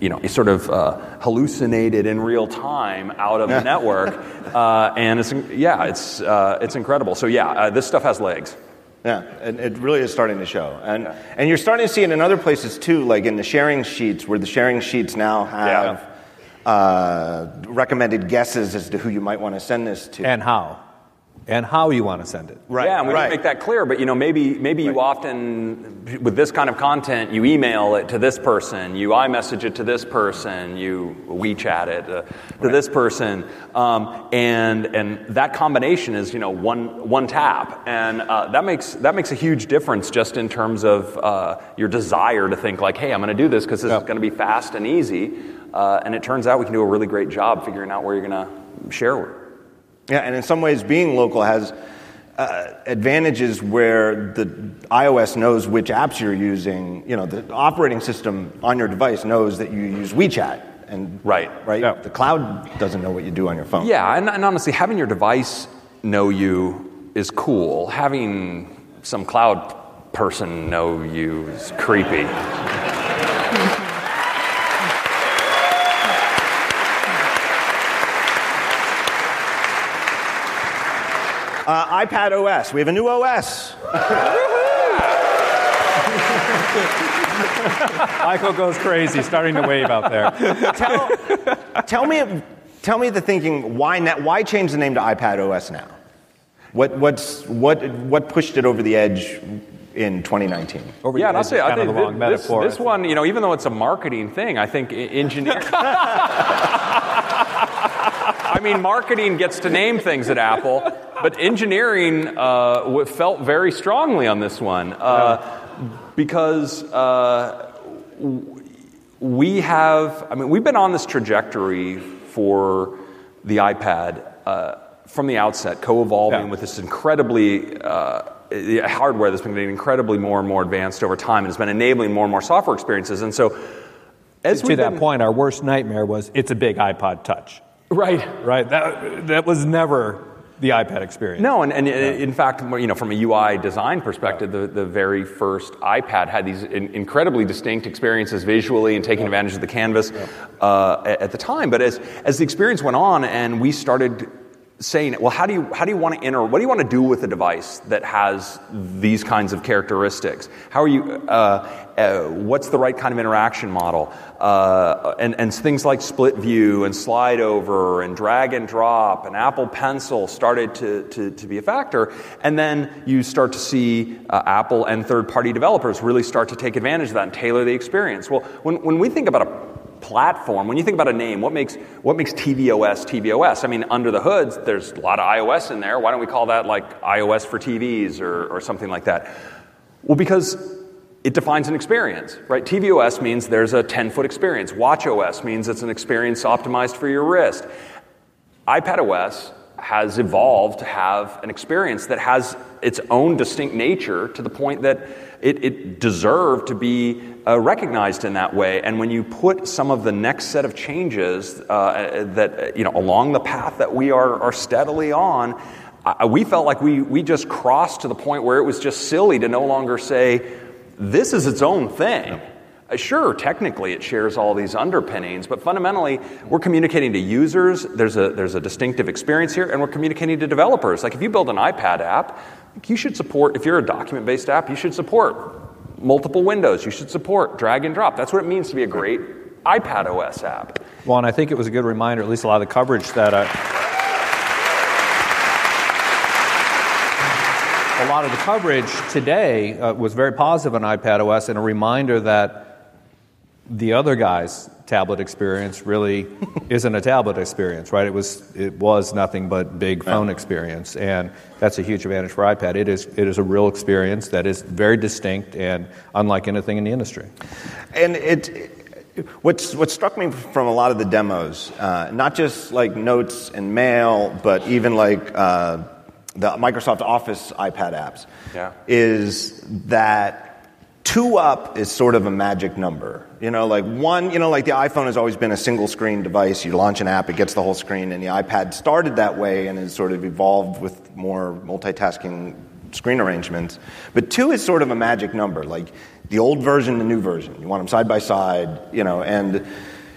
you know, sort of uh, hallucinated in real time out of the [LAUGHS] network, uh, and it's yeah, it's uh, it's incredible. So yeah, uh, this stuff has legs. Yeah, and it really is starting to show. And, and you're starting to see it in other places too, like in the sharing sheets, where the sharing sheets now have uh, recommended guesses as to who you might want to send this to. and how, and how you want to send it. right, yeah, and we right. didn't make that clear, but you know, maybe maybe you often with this kind of content, you email it to this person, you iMessage it to this person, you WeChat it uh, to this person, um, and and that combination is you know one one tap, and uh, that makes that makes a huge difference just in terms of uh, your desire to think like, hey, I'm going to do this because this is going to be fast and easy. Uh, and it turns out we can do a really great job figuring out where you're going to share. Yeah, and in some ways, being local has uh, advantages where the iOS knows which apps you're using. You know, the operating system on your device knows that you use WeChat, and Right. right. Yeah. The cloud doesn't know what you do on your phone. Yeah, and, and honestly, having your device know you is cool. Having some cloud person know you is creepy. Uh, iPad OS. We have a new OS. [LAUGHS] Michael goes crazy, starting to wave out there. tell, tell me, tell me the thinking. Why now, Why change the name to iPad OS now? What, what's, what, what pushed it over the edge in 2019? Over yeah, and I'll say, I think the wrong this, metaphor. this one, you know, even though it's a marketing thing, I think engineering. [LAUGHS] [LAUGHS] I mean, marketing gets to name things at Apple, but engineering uh, felt very strongly on this one uh, because uh, we have. I mean, we've been on this trajectory for the iPad uh, from the outset, co-evolving Yeah. with this incredibly. Uh, the hardware that's been getting incredibly more and more advanced over time and has been enabling more and more software experiences. And so, as to that been- point, our worst nightmare was it's a big iPod Touch. right? Right? That, that was never the iPad experience. No, and, and in fact, you know, from a UI design perspective, the, the very first iPad had these in, incredibly distinct experiences visually and taking advantage of the canvas uh, at, at the time. But as, as the experience went on and we started saying, well, how do you, how do you want to enter, what do you want to do with a device that has these kinds of characteristics? How are you, uh, uh, what's the right kind of interaction model? Uh, and, and things like split view and slide over and drag and drop and Apple Pencil started to, to, to be a factor. And then you start to see uh, Apple and third party developers really start to take advantage of that and tailor the experience. Well, when, when we think about a platform, when you think about a name, what makes, what makes tvOS tvOS? I mean, under the hoods, there's a lot of iOS in there. Why don't we call that like iOS for TVs or, or something like that? Well, because it defines an experience, right? tvOS means there's a 10 foot experience. WatchOS means it's an experience optimized for your wrist. iPadOS has evolved to have an experience that has its own distinct nature to the point that it, it deserved to be uh, recognized in that way. And when you put some of the next set of changes uh, that, you know, along the path that we are, are steadily on, uh, we felt like we, we just crossed to the point where it was just silly to no longer say, this is its own thing. Uh, Sure, technically it shares all these underpinnings, but fundamentally we're communicating to users. There's a, there's a distinctive experience here, and we're communicating to developers. Like if you build an iPad app, you should support, if you're a document based app, you should support multiple windows. You should support drag and drop. That's what it means to be a great iPad OS app. Well, and I think it was a good reminder, at least a lot of the coverage that uh, a lot of the coverage today uh, was very positive on iPad OS and a reminder that the other guy's tablet experience really [LAUGHS] isn't a tablet experience, right? It was it was nothing but big phone experience, and that's a huge advantage for iPad. It is it is a real experience that is very distinct and unlike anything in the industry. And it, what's, what struck me from a lot of the demos, uh, not just like notes and mail, but even like uh, the Microsoft Office iPad apps, Yeah. is that two up is sort of a magic number. You know, like one, you know, like the iPhone has always been a single screen device. You launch an app, it gets the whole screen, and the iPad started that way and has sort of evolved with more multitasking screen arrangements. But two is sort of a magic number, like the old version, the new version. You want them side by side, you know, and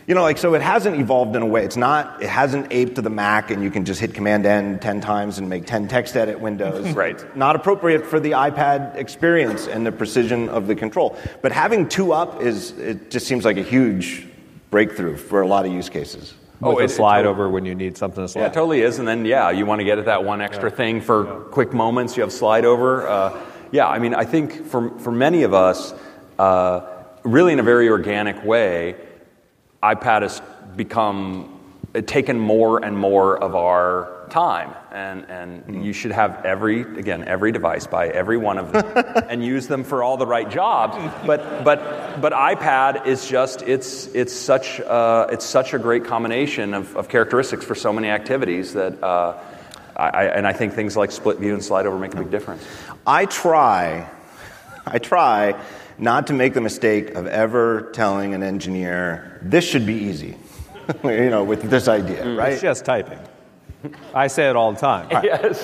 you know, like so it hasn't evolved in a way. It's not it hasn't aped to the Mac and you can just hit Command N ten times and make ten text edit windows. [LAUGHS] Right. Not appropriate for the iPad experience and the precision of the control. But having two up is it just seems like a huge breakthrough for a lot of use cases. With Oh, a it- it slide totally- over when you need something to slide. Yeah, it totally is. And then, yeah, you want to get at that one extra thing for quick moments. You have slide over. Uh, yeah, I mean, I think for, for many of us, uh, really in a very organic way, iPad has become uh, taken more and more of our time, and and you should have every again every device buy every one of them [LAUGHS] and use them for all the right jobs. But but but iPad is just it's it's such uh, it's such a great combination of, of characteristics for so many activities that. Uh, I, I- and I think things like split view and slide over make a big difference. I try, I try not to make the mistake of ever telling an engineer, this should be easy, [LAUGHS] you know, with this idea, mm. right? It's just typing. I say it all the time. Right. Yes.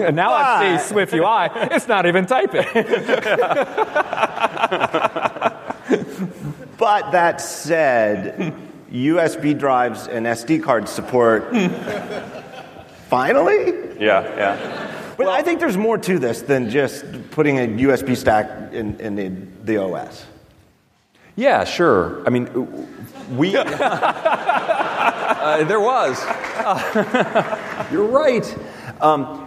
And [LAUGHS] now I see Swift UI, it's not even typing. [LAUGHS] But that said, USB drives and SD card support, finally? Yeah, yeah. But I think there's more to this than just putting a USB stack in, in the, the OS. Yeah, sure. I mean, we. [LAUGHS] uh, there was. Uh, [LAUGHS] you're right. Um,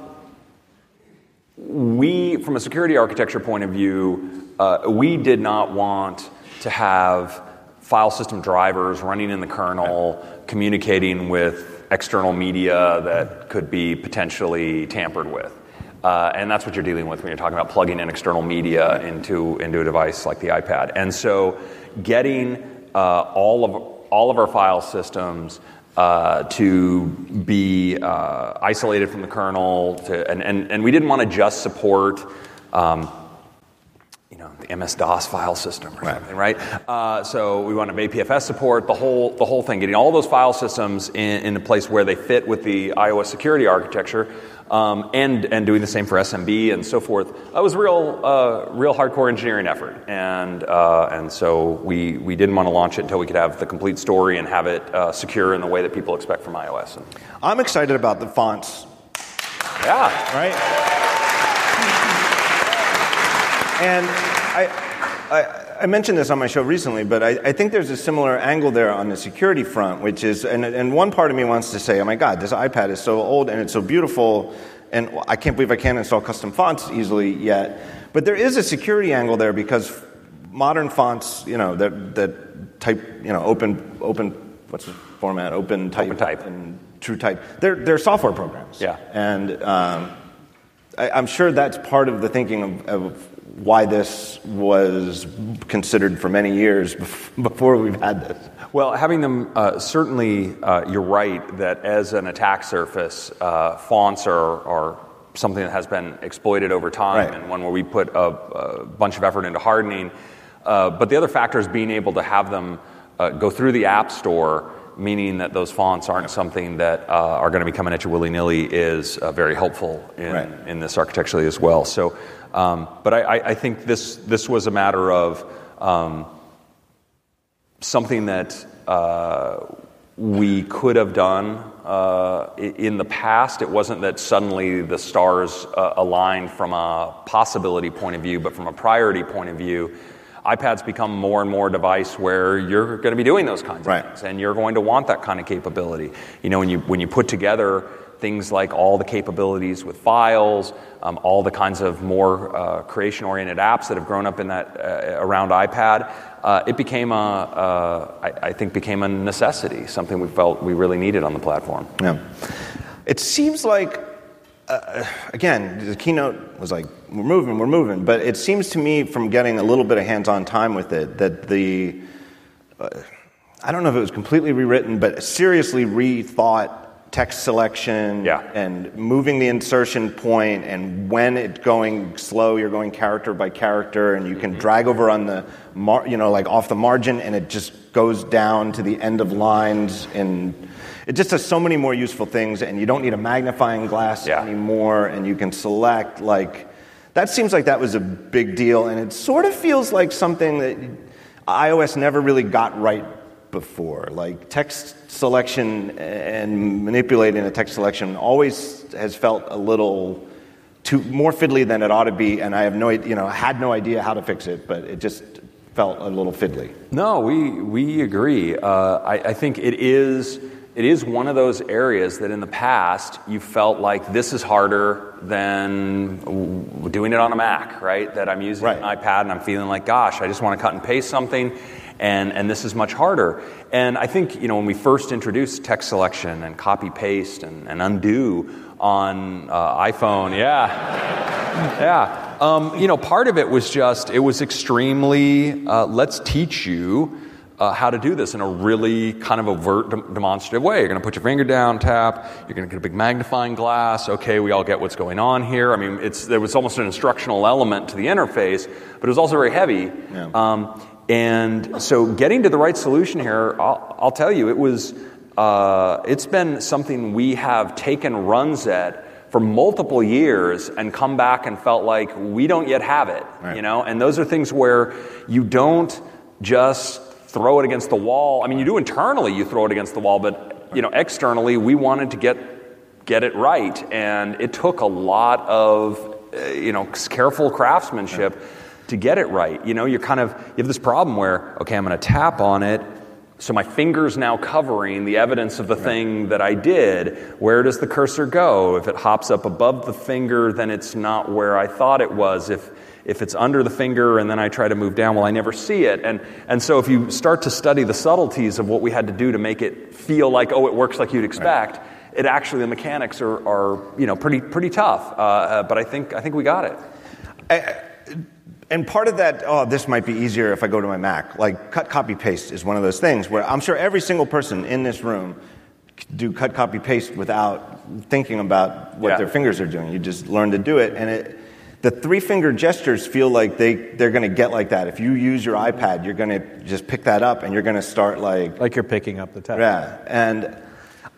we, from a security architecture point of view, uh, we did not want to have file system drivers running in the kernel, communicating with external media that could be potentially tampered with. Uh, and that's what you're dealing with when you're talking about plugging in external media into, into a device like the iPad. And so, getting uh, all of all of our file systems uh, to be uh, isolated from the kernel, to, and, and, and we didn't want to just support. Um, you know, the MS DOS file system or something, right? Uh, so we want to have APFS support, the whole, the whole thing, getting all those file systems in, in a place where they fit with the iOS security architecture, um, and, and doing the same for SMB and so forth. That was real, uh, real hardcore engineering effort, and, uh, and so we, we didn't want to launch it until we could have the complete story and have it uh, secure in the way that people expect from iOS. And, I'm excited about the fonts, yeah, right? And I, I, I mentioned this on my show recently, but I, I think there's a similar angle there on the security front, which is, and, and one part of me wants to say, oh my God, this iPad is so old and it's so beautiful, and I can't believe I can't install custom fonts easily yet. But there is a security angle there because modern fonts, you know, that, that type, you know, open, open, what's the format? Open type, OpenType. and True Type. They're, they're software programs. Yeah. And um, I, I'm sure that's part of the thinking of, of why this was considered for many years before we've had this. Well, having them, uh, certainly, uh, you're right that as an attack surface, uh, fonts are, are something that has been exploited over time Right. and one where we put a, a bunch of effort into hardening. Uh, but the other factor is being able to have them uh, go through the App Store, meaning that those fonts aren't something that uh, are going to be coming at you willy nilly, is uh, very helpful in, Right. in this architecturally as well. So, um, but I, I, think this, this was a matter of. Um, something that uh, we could have done uh, in the past. It wasn't that suddenly the stars uh, aligned from a possibility point of view, but from a priority point of view. iPad's become more and more a device where you're going to be doing those kinds Right. of things, and you're going to want that kind of capability. You know, when you when you put together things like all the capabilities with files, um, all the kinds of more uh, creation-oriented apps that have grown up in that uh, around iPad, uh, it became a, I, I think, became a necessity, something we felt we really needed on the platform. Yeah. It seems like, uh, again, the keynote was like, we're moving, we're moving, but it seems to me from getting a little bit of hands on time with it that the, uh, I don't know if it was completely rewritten, but seriously rethought text selection Yeah. and moving the insertion point and when it's going slow you're going character by character and you can mm-hmm. drag over on the mar- you know like off the margin and it just goes down to the end of lines and it just does so many more useful things and you don't need a magnifying glass Yeah. anymore and you can select like that seems like that was a big deal and it sort of feels like something that iOS never really got right before. Like text selection and manipulating a text selection always has felt a little too more fiddly than it ought to be, and I have no, you know, had no idea how to fix it, but it just felt a little fiddly. No, we, we agree. Uh, I, I think it is, it is one of those areas that in the past you felt like this is harder than doing it on a Mac, right? That I'm using Right. an iPad and I'm feeling like, gosh, I just want to cut and paste something, and, and this is much harder. And I think, you know, when we first introduced text selection and copy paste and, and undo on uh, iPhone, yeah, [LAUGHS] yeah. Um, you know, part of it was just, it was extremely, uh, let's teach you uh, how to do this in a really kind of overt dem- demonstrative way. You're going to put your finger down, tap. You're going to get a big magnifying glass. Okay, we all get what's going on here. I mean, it's there was almost an instructional element to the interface, but it was also very heavy. Yeah. Um, and so, getting to the right solution here, I'll, I'll tell you, it was. Uh, it's been something we have taken runs at for multiple years and come back and felt like we don't yet have it. Right. You know, and those are things where you don't just throw it against the wall. I mean, you do internally, you throw it against the wall, but you know, externally, we wanted to get get it right, and it took a lot of uh, you know careful craftsmanship to get it right. You know, you're kind of you have this problem where okay, I'm going to tap on it. So my finger's now covering the evidence of the thing that I did. Where does the cursor go? If it hops up above the finger, then it's not where I thought it was. If if it's under the finger and then I try to move down, well, I never see it. And, and so if you start to study the subtleties of what we had to do to make it feel like, oh, it works like you'd expect, it actually, the mechanics are, are you know, pretty, pretty tough. Uh, uh, but I think, I think we got it. And part of that, oh, this might be easier if I go to my Mac. Like cut, copy, paste is one of those things where I'm sure every single person in this room do cut, copy, paste without thinking about what Yeah. their fingers are doing. You just learn to do it, and it. The three finger gestures feel like they, they're going to get like that. If you use your iPad, you're going to just pick that up and you're going to start like Like you're picking up the text. yeah, and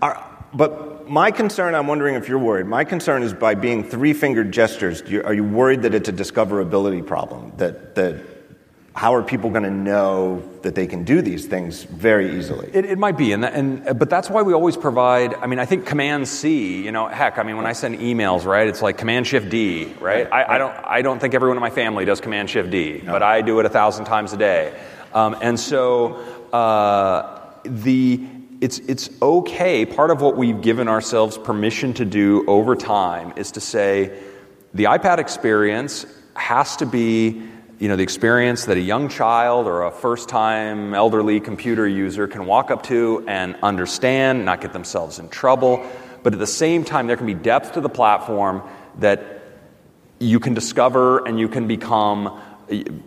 our, but my concern, I'm wondering if you're worried. My concern is by being three-fingered gestures. you- Are you worried that it's a discoverability problem? That that how are people going to know that they can do these things very easily? It, it might be, and, that, and but that's why we always provide. I mean, I think Command C. You know, heck, I mean, when I send emails, right, it's like Command Shift D, right? I, I don't, I don't think everyone in my family does Command Shift D, but I do it a thousand times a day, um, and so uh, the. It's, it's okay. Part of what we've given ourselves permission to do over time is to say the iPad experience has to be you know, the experience that a young child or a first time elderly computer user can walk up to and understand, not get themselves in trouble. But at the same time, there can be depth to the platform that you can discover and you can become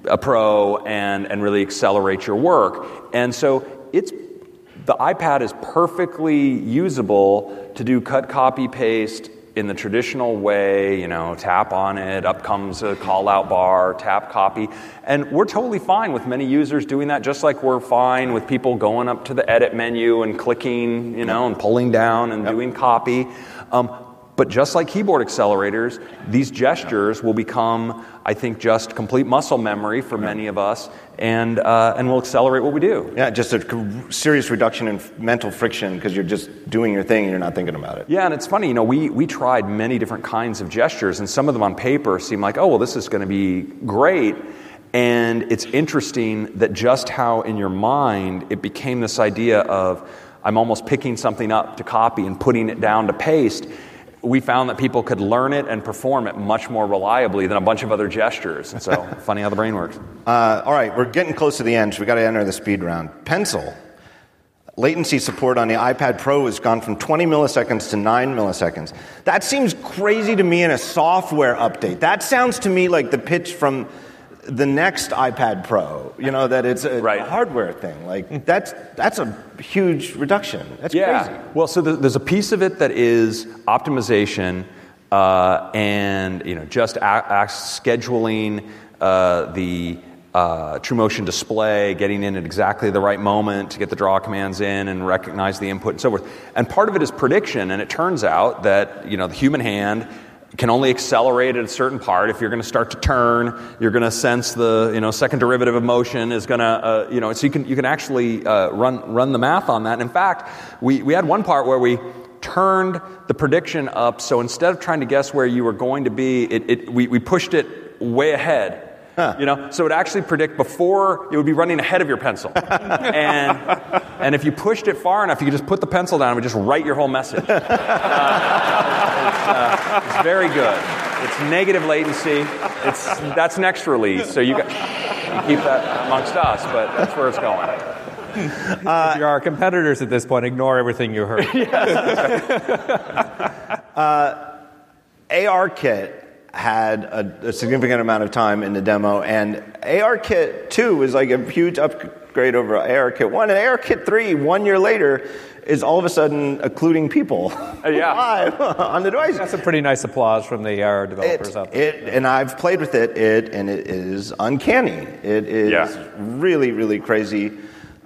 a pro and, and really accelerate your work. And so it's the iPad is perfectly usable to do cut, copy, paste in the traditional way, you know, tap on it, up comes a call out bar, tap copy. And we're totally fine with many users doing that, just like we're fine with people going up to the edit menu and clicking, you know, and pulling down and doing copy. Um, but just like keyboard accelerators, these gestures will become, I think, just complete muscle memory for many of us and, uh, and will accelerate what we do. Yeah, just a serious reduction in mental friction because you're just doing your thing and you're not thinking about it. Yeah, and it's funny, you know, we, we tried many different kinds of gestures, and some of them on paper seem like, oh, well, this is going to be great. And it's interesting that just how in your mind it became this idea of I'm almost picking something up to copy and putting it down to paste. We found that people could learn it and perform it much more reliably than a bunch of other gestures. And so, [LAUGHS] funny how the brain works. Uh, all right, we're getting close to the end, so we got to enter the speed round. Pencil. Latency support on the iPad Pro has gone from 20 milliseconds to 9 milliseconds. That seems crazy to me in a software update. That sounds to me like the pitch from the next iPad Pro, you know, that it's a Right. hardware thing. Like, that's, that's a huge reduction. That's yeah. crazy. Well, so there- there's a piece of it that is optimization uh, and you know just a- a- scheduling uh, the uh, ProMotion display, getting in at exactly the right moment to get the draw commands in and recognize the input and so forth. And part of it is prediction, and it turns out that you know the human hand can only accelerate at a certain part. If you're going to start to turn, you're going to sense the you know second derivative of motion is going to uh, you know so you can you can actually uh, run run the math on that. And in fact, we we had one part where we turned the prediction up. So instead of trying to guess where you were going to be, it, it we, we pushed it way ahead. [LAUGHS] You know, so it would actually predict before it would be running ahead of your pencil, [LAUGHS] and and if you pushed it far enough, you could just put the pencil down and would just write your whole message. [LAUGHS] Uh, it's, uh, it's very good. It's negative latency. It's that's next release, so you, got, you keep that amongst us, but that's where it's going. if you're our competitors at this point, ignore everything you heard. ARKit had a, a significant amount of time in the demo, and ARKit 2 is like a huge upgrade over ARKit 1. And ARKit 3, one year later, is all of a sudden occluding people [LAUGHS] yeah. live on the device. That's a pretty nice applause from the AR developers It, out there. it, and I've played with it, it, and it is uncanny. It is Yeah. really, really crazy.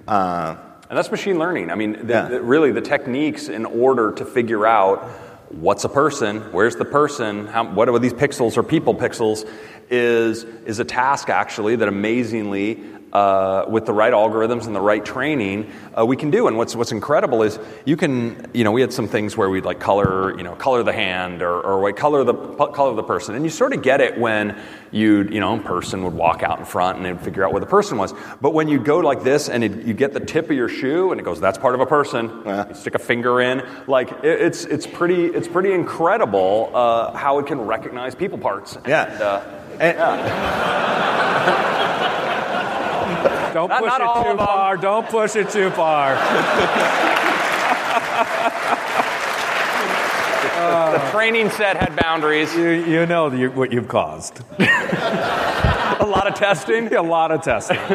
Uh, And that's machine learning. I mean, the, Yeah. the- really, the techniques in order to figure out what's a person, where's the person, how, what are these pixels or people pixels, is is a task actually that amazingly. Uh, with the right algorithms and the right training, uh, we can do. And what's what's incredible is you can, you know, we had some things where we'd like color, you know, color the hand or, or like color the color the person, and you sort of get it when you, you know, a person would walk out in front and they'd figure out where the person was. But when you go like this and it, you get the tip of your shoe and it goes, that's part of a person. You stick a finger in, like it, it's it's pretty it's pretty incredible uh, how it can recognize people parts. Yeah. And, uh, and- [LAUGHS] Don't Not- push not it too far. Don't push it too far. the training set had boundaries. You, you know you, what you've caused. [LAUGHS] A lot of testing. A lot of testing. all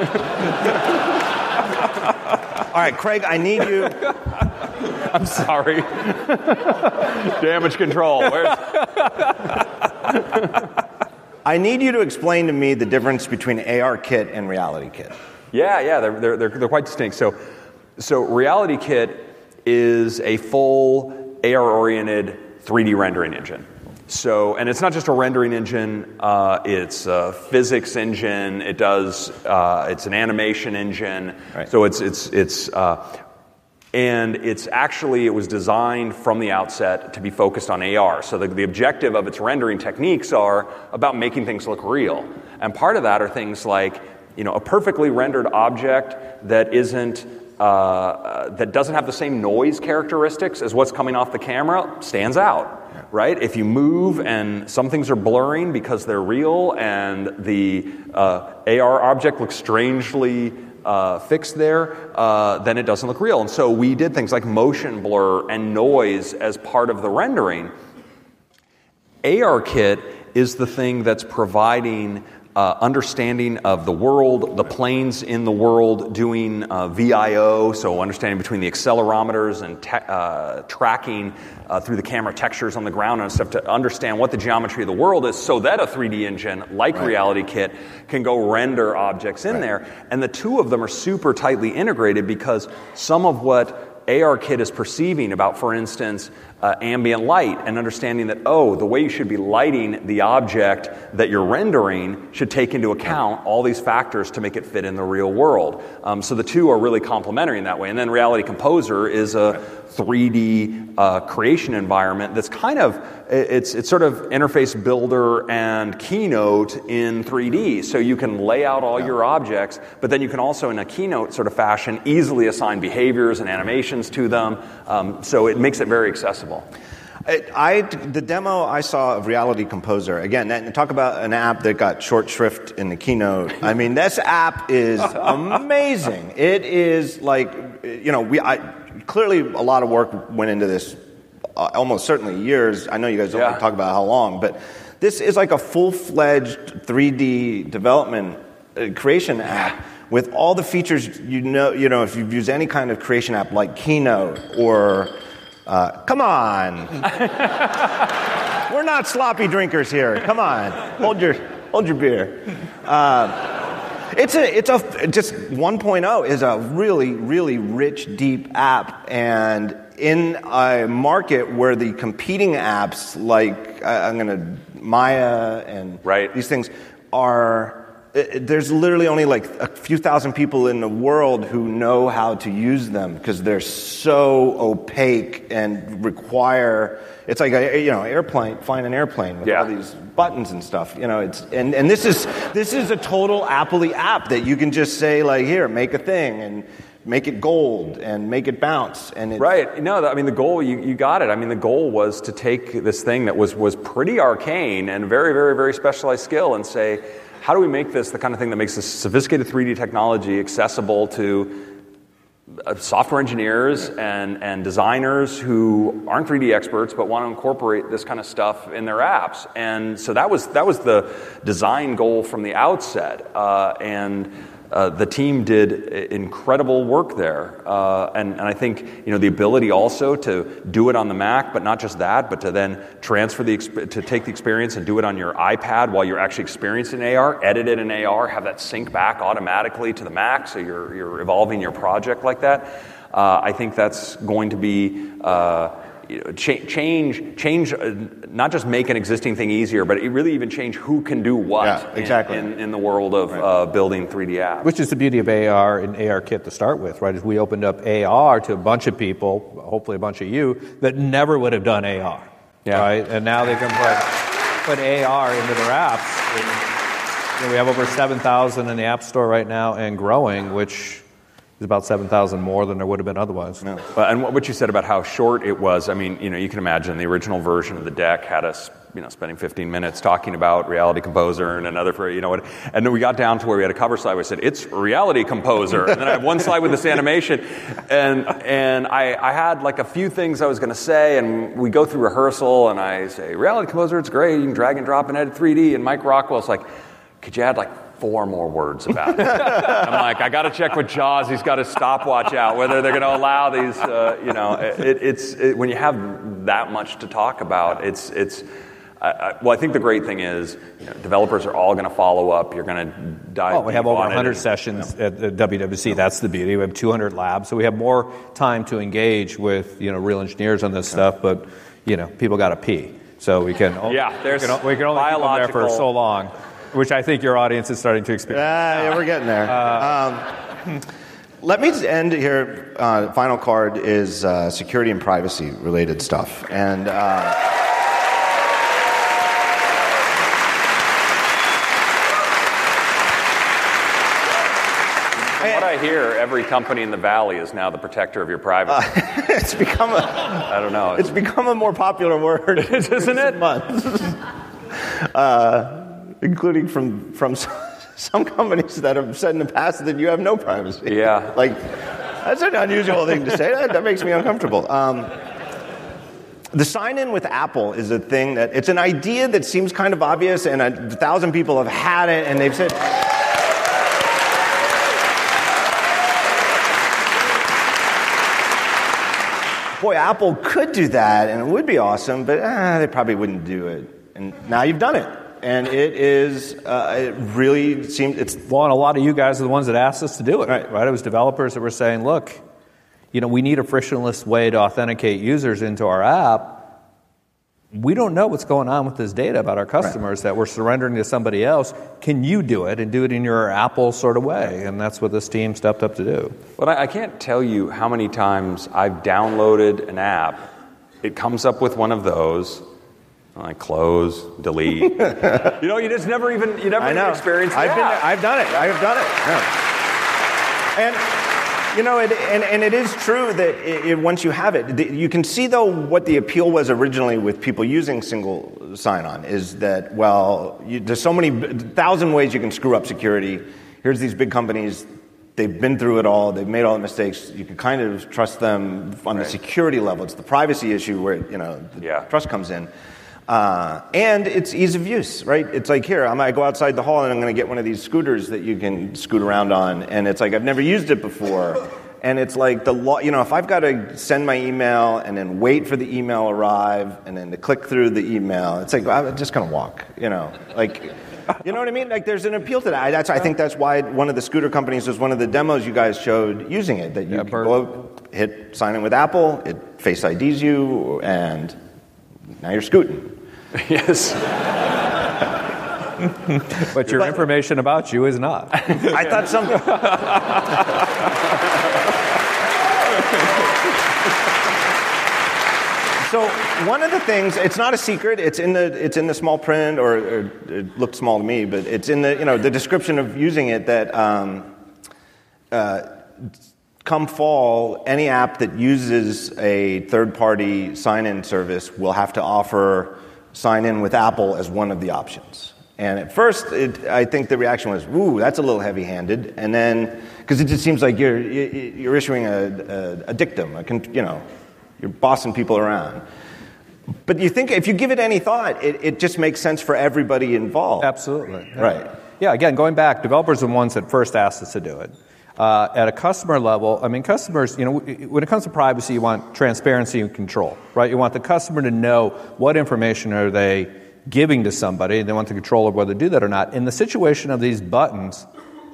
right, Craig, I need you. [LAUGHS] I'm sorry. Damage control. Where's, I need you to explain to me the difference between AR kit and RealityKit. Yeah, yeah, they're, they're, they're, they're quite distinct. So, so Reality Kit is a full AR oriented 3D rendering engine. So, and it's not just a rendering engine, uh, it's a physics engine, it does, uh, it's an animation engine. Right. So it's, it's, it's, uh, and it's actually, it was designed from the outset to be focused on AR. So the, the objective of its rendering techniques are about making things look real. And part of that are things like, you know, a perfectly rendered object that isn't, uh, uh, that doesn't have the same noise characteristics as what's coming off the camera stands out. Right? If you move and some things are blurring because they're real and the uh, AR object looks strangely uh, fixed there, uh, then it doesn't look real. And so we did things like motion blur and noise as part of the rendering. ARKit is the thing that's providing uh, understanding of the world, the planes in the world, doing uh, VIO, so understanding between the accelerometers and te- uh, tracking uh, through the camera textures on the ground and stuff to understand what the geometry of the world is, so that a 3D engine like Reality Kit can go render objects in there. And the two of them are super tightly integrated because some of what ARKit is perceiving about, for instance, uh, ambient light and understanding that, oh, the way you should be lighting the object that you're rendering should take into account all these factors to make it fit in the real world. Um, so the two are really complementary in that way. And then Reality Composer is a 3D uh, creation environment that's kind of it's it's sort of interface builder and keynote in 3D. So you can lay out all your objects, but then you can also, in a keynote sort of fashion, easily assign behaviors and animations to them. Um, so it makes it very accessible. I, I- the demo I saw of Reality Composer again. That, talk about an app that got short shrift in the keynote. I mean, this app is amazing. It is like you know we I, clearly a lot of work went into this. Uh, almost certainly years. I know you guys don't Yeah. like talk about how long, but this is like a full fledged 3D development uh, creation app with all the features you know. You know, if you've used any kind of creation app like Keynote or uh, come on. We're not sloppy drinkers here. Come on, hold your hold your beer. Uh, it's a it's a just 1.0 is a really really rich deep app, and in a market where the competing apps like I- I'm gonna Maya and Right. these things are it- there's literally only like a few thousand people in the world who know how to use them because they're so opaque and require. It's like a you know airplane, flying an airplane with Yeah. all these buttons and stuff. You know, it's and, and this is this is a total Appley app that you can just say like here, make a thing and make it gold and make it bounce and it, Right. No, I mean the goal you, you got it. I mean the goal was to take this thing that was was pretty arcane and very very very specialized skill and say how do we make this the kind of thing that makes this sophisticated 3D technology accessible to uh, software engineers and, and designers who aren't 3D experts but want to incorporate this kind of stuff in their apps. And so that was, that was the design goal from the outset. Uh, and uh, the team did incredible work there. Uh, and, and I think you know, the ability also to do it on the Mac, but not just that, but to then transfer the, exp- to take the experience and do it on your iPad while you're actually experiencing AR, edit it in AR, have that sync back automatically to the Mac so you're, you're evolving your project like that. Uh, I think that's going to be uh, you know, cha- change, change, uh, not just make an existing thing easier, but it really even change who can do what Yeah, exactly. in, in, the world of uh, building 3D apps. Which is the beauty of AR and ARKit to start with, right? Is we opened up AR to a bunch of people, hopefully a bunch of you, that never would have done AR. Yeah. Right? And now they can put, put AR into their apps. And, you know, we have over 7,000 in the App Store right now and growing, which is about 7,000 more than there would have been otherwise. Well, and what what you said about how short it was, I mean, you know, you can imagine the original version of the deck had us, you know, spending 15 minutes talking about Reality Composer and another, for you know, what, and then we got down to where we had a cover slide where I said, it's Reality Composer. And then I have one slide with this animation. And, and I, I had like a few things I was going to say, and we go through rehearsal, and I say, Reality Composer, it's great. You can drag and drop and edit 3D. And Mike Rockwell's like, could you add like four more words about it? I'm like, I got to check with Joz. He's got his stopwatch out whether they're going to allow these. Uh, you know, it, it's it, when you have that much to talk about. It's it's. I I, well, I think the great thing is, you know, developers are all going to follow up. You're going to dive. Oh, we have over 100 and- sessions at the WWDC. That's the beauty. We have 200 labs, so we have more time to engage with you know real engineers on this stuff. But you know, people got to pee, so we can. o- Yeah, there's we can, we can only them there for so long, which I think your audience is starting to experience. Ah, yeah, we're getting there. um, let me end here. Uh, final card is uh, security and privacy related stuff. And uh, From what I hear, every company in the valley is now the protector of your privacy. [LAUGHS] it's become a I don't know. it's become a more popular word, [LAUGHS] isn't it? months, [LAUGHS] uh, including from from [LAUGHS] some, companies that have said in the past that you have no privacy. Yeah. [LAUGHS] like that's an unusual thing to say. That, that makes me uncomfortable. Um, the sign in with Apple is a thing that it's an idea that seems kind of obvious, and a thousand people have had it, and they've said. Boy, Apple could do that, and it would be awesome, but ah, they probably wouldn't do it. And now you've done it, and it is. Uh, it really seemed it's Well, and a lot of you guys are the ones that asked us to do it, Right. right? It was developers that were saying, look, you know, we need a frictionless way to authenticate users into our app. We don't know what's going on with this data about our customers that we're surrendering to somebody else. Can you do it and do it in your Apple sort of way? And that's what this team stepped up to do. But I, I can't tell you how many times I've downloaded an app. It comes up with one of those. I close, delete. [LAUGHS] you know, you just never even you never I even know. I've been. I've done it. I have done it. Yeah. And you know, it, and, and it is true that it, it- once you have it, the, you can see though what the appeal was originally with people using single sign-on is that well, you, there's so many thousand ways you can screw up security. Here's these big companies. They've been through it all. They've made all the mistakes. You can kind of trust them on the security level. It's the privacy issue where you know the Yeah. trust comes in. Uh, and it's ease of use, right? It's like here, I'm, I go outside the hall and I'm going to get one of these scooters that you can scoot around on, and it's like I've never used it before, [LAUGHS] and it's like the law. You know, if I've got to send my email and then wait for the email arrive and then to click through the email, it's like I'm just going to walk. You know, like. You know what I mean? Like, there's an appeal to that. I, that's, I think that's why one of the scooter companies was one of the demos you guys showed using it. That you Yeah, can go hit sign in with Apple, it Face IDs you, and now you're scooting. [LAUGHS] yes. But your information about you is not. [LAUGHS] I thought something. [LAUGHS] so one of the things, it's not a secret. It's in the it's in the small print, or, or it looked small to me, but it's in the you know the description of using it that. Um, uh, come fall, any app that uses a third party sign in service will have to offer sign in with Apple as one of the options. And at first, it, I think the reaction was, ooh, that's a little heavy handed. And then, because it just seems like you're, you're issuing a, a, a dictum, a, you know, you're bossing people around. But you think if you give it any thought, it, it just makes sense for everybody involved. Absolutely. Yeah. Right. Yeah, again, going back, developers are the ones that first asked us to do it. Uh, at a customer level, I mean, customers, you know, when it comes to privacy, you want transparency and control, right? You want the customer to know what information are they giving to somebody, and they want the control of whether to do that or not. In the situation of these buttons,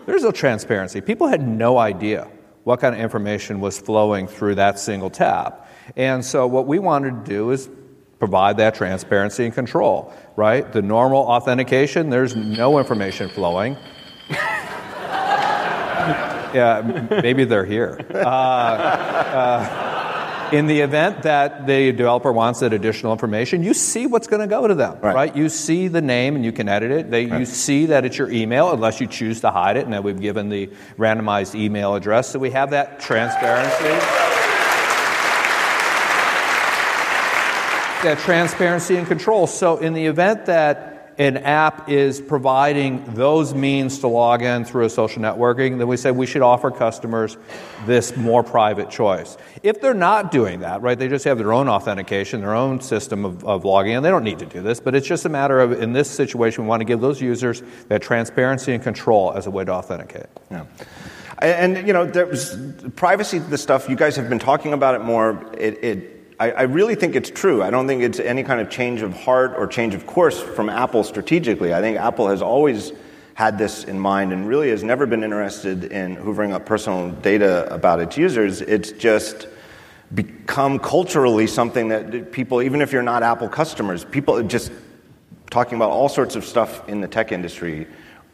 there's no transparency. People had no idea what kind of information was flowing through that single tap. And so, what we wanted to do is provide that transparency and control, right? The normal authentication, there's no information flowing. Yeah, maybe they're here. [LAUGHS] Uh, uh, in the event that the developer wants that additional information, you see what's going to go to them, right. Right. You see the name and you can edit it. They, You see that it's your email, unless you choose to hide it, and that we've given the randomized email address. So we have that transparency. that transparency and control. So, in the event that an app is providing those means to log in through a social networking, then we say we should offer customers this more private choice. If they're not doing that, right, they just have their own authentication, their own system of, of logging in, they don't need to do this, but it's just a matter of, in this situation, we want to give those users that transparency and control as a way to authenticate. Yeah. And, you know, privacy, the stuff, you guys have been talking about it more. It, it I, I, really think it's true. I don't think it's any kind of change of heart or change of course from Apple strategically. I think Apple has always had this in mind and really has never been interested in hoovering up personal data about its users. It's just become culturally something that people, even if you're not Apple customers, people just talking about all sorts of stuff in the tech industry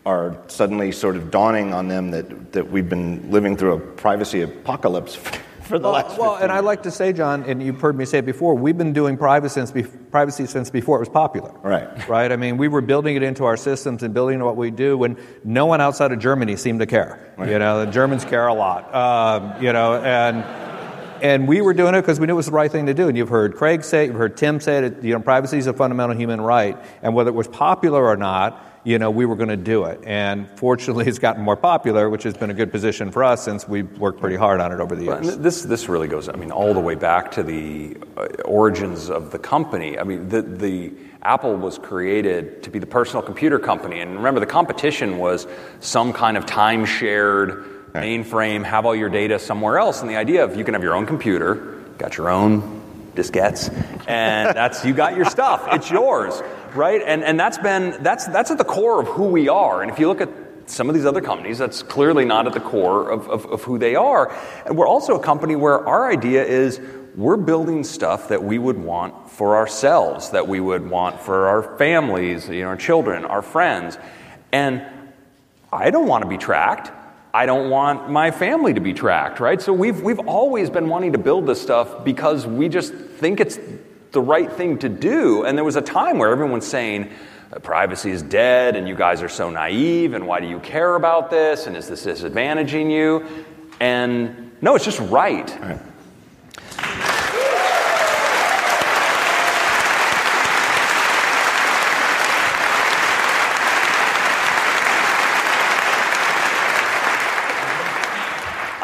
are suddenly sort of dawning on them that, that we've been living through a privacy apocalypse for the well, last. Well, and I like to say, John, and you've heard me say it before. We've been doing privacy since, be, privacy since before it was popular. Right. Right. I mean, we were building it into our systems and building what we do when no one outside of Germany seemed to care. Right. You know, the Germans care a lot. Um, you know, and and we were doing it because we knew it was the right thing to do. And you've heard Craig say it, you've heard Tim say it. You know, privacy is a fundamental human right, and whether it was popular or not you know, we were going to do it. And fortunately, it's gotten more popular, which has been a good position for us since we've worked pretty hard on it over the years. Well, this, this really goes, I mean, all the way back to the uh, origins of the company. I mean, the, the Apple was created to be the personal computer company. And remember, the competition was some kind of time shared mainframe, have all your data somewhere else. And the idea of you can have your own computer, got your own diskettes, and that's you got your stuff. It's yours right? And, and that's been, that's, that's at the core of who we are. And if you look at some of these other companies, that's clearly not at the core of, of, of who they are. And we're also a company where our idea is we're building stuff that we would want for ourselves, that we would want for our families, you know, our children, our friends. And I don't want to be tracked. I don't want my family to be tracked, right? So we've, we've always been wanting to build this stuff because we just think it's the right thing to do. And there was a time where everyone's saying, privacy is dead, and you guys are so naive, and why do you care about this, and is this disadvantaging you? And no, it's just right. right.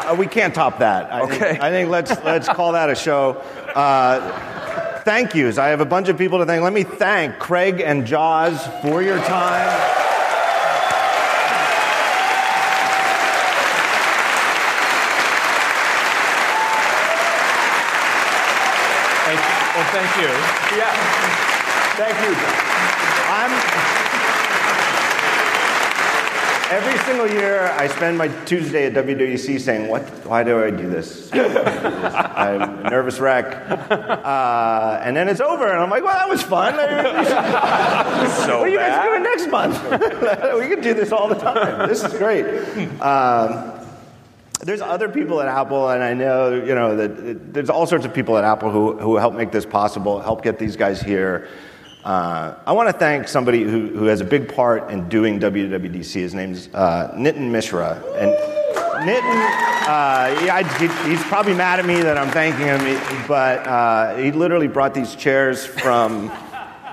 Uh, we can't top that. I okay. Think, I think let's let's call that a show. Uh, thank yous. I have a bunch of people to thank. Let me thank Craig and Joz for your time. Well, thank you. Yeah. Thank you. I'm. Every single year, I spend my Tuesday at WWDC saying, "What? Why do I do this? [LAUGHS] I'm a nervous wreck." Uh, and then it's over, and I'm like, "Well, that was fun. [LAUGHS] So what are you guys bad. doing next month? [LAUGHS] we can do this all the time. This is great." Um, there's other people at Apple, and I know you know that there's all sorts of people at Apple who who help make this possible, help get these guys here. Uh, I want to thank somebody who, who has a big part in doing WWDC. His name's uh, Nitin Mishra, and Nitin, uh, yeah, I, he, he's probably mad at me that I'm thanking him, but uh, he literally brought these chairs from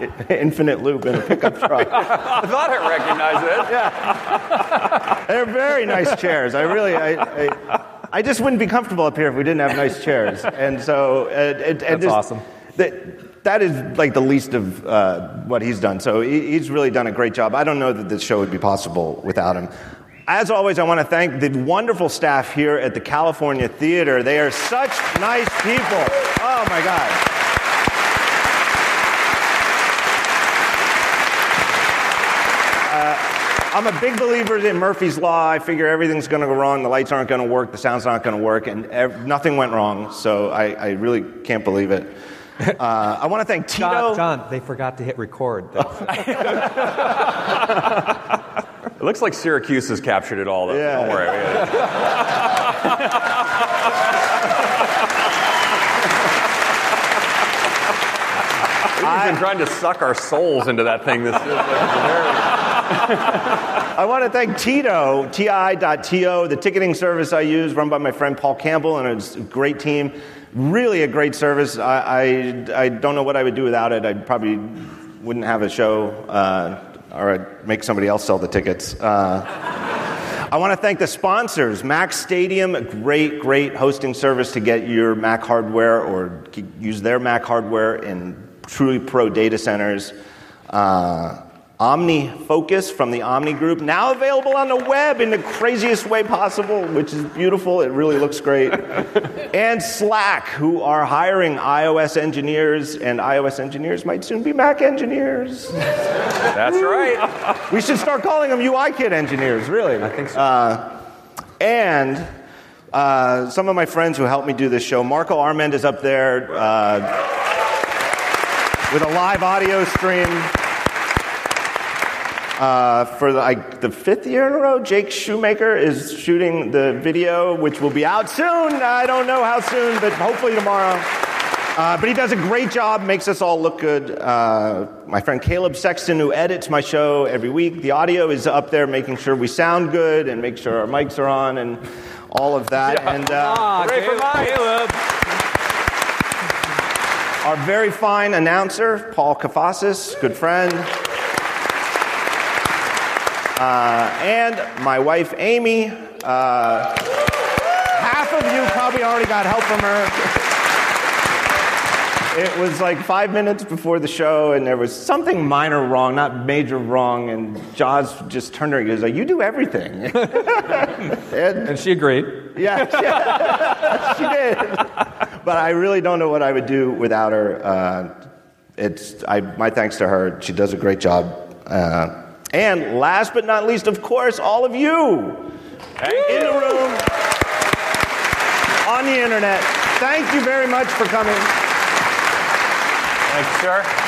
[LAUGHS] Infinite Loop in a pickup truck. [LAUGHS] I thought I recognized it. Yeah. They're very nice chairs. I really, I, I, I just wouldn't be comfortable up here if we didn't have nice chairs. And so, uh, it, and That's just- awesome. That, that is like the least of uh, what he's done. So he, he's really done a great job. I don't know that this show would be possible without him. As always, I want to thank the wonderful staff here at the California Theater. They are such nice people. Oh my God. I'm a big believer in Murphy's Law. I figure everything's going to go wrong. The lights aren't going to work. The sound's not going to work. And ev- nothing went wrong. So I, I really can't believe it. [LAUGHS] Uh, I want to thank Tito. John, John, they forgot to hit record. [LAUGHS] It looks like Syracuse has captured it all, though. Yeah. Don't worry. Yeah. We've been trying to suck our souls into that thing. This is like I want to thank Tito, ti.to, the ticketing service I use, run by my friend Paul Campbell, and it's a great team. Really a great service. I, I, I don't know what I would do without it. I probably wouldn't have a show, uh, or I'd make somebody else sell the tickets. Uh, I want to thank the sponsors. Mac Stadium, a great, great hosting service to get your Mac hardware or use their Mac hardware in truly pro data centers. Uh, Omni Focus from the Omni Group, now available on the web in the craziest way possible, which is beautiful. It really looks great. [LAUGHS] and Slack, who are hiring iOS engineers, and iOS engineers might soon be Mac engineers. That's right. We should start calling them UI kit engineers, really. I think so. Uh, and uh, some of my friends who helped me do this show, Marco Arment is up there uh, with a live audio stream. Uh, for the, like, the fifth year in a row, Jake Shoemaker is shooting the video, which will be out soon. I don't know how soon, but hopefully tomorrow. Uh, but he does a great job, makes us all look good. Uh, my friend Caleb Sexton, who edits my show every week, the audio is up there, making sure we sound good and make sure our mics are on and all of that. And uh, Hooray for Mike. our very fine announcer, Paul Kafasis, good friend. Uh, and my wife, Amy. Uh, half of you probably already got help from her. It was like five minutes before the show, and there was something minor wrong, not major wrong, and Joz just turned to her and goes, like, You do everything. [LAUGHS] and and she agreed. yeah, [LAUGHS] yeah, [LAUGHS] she did. But I really don't know what I would do without her. Uh, it's I, my thanks to her. She does a great job. Uh, and last but not least, of course, all of you in the room, on the internet. Thank you very much for coming. Thanks, sir.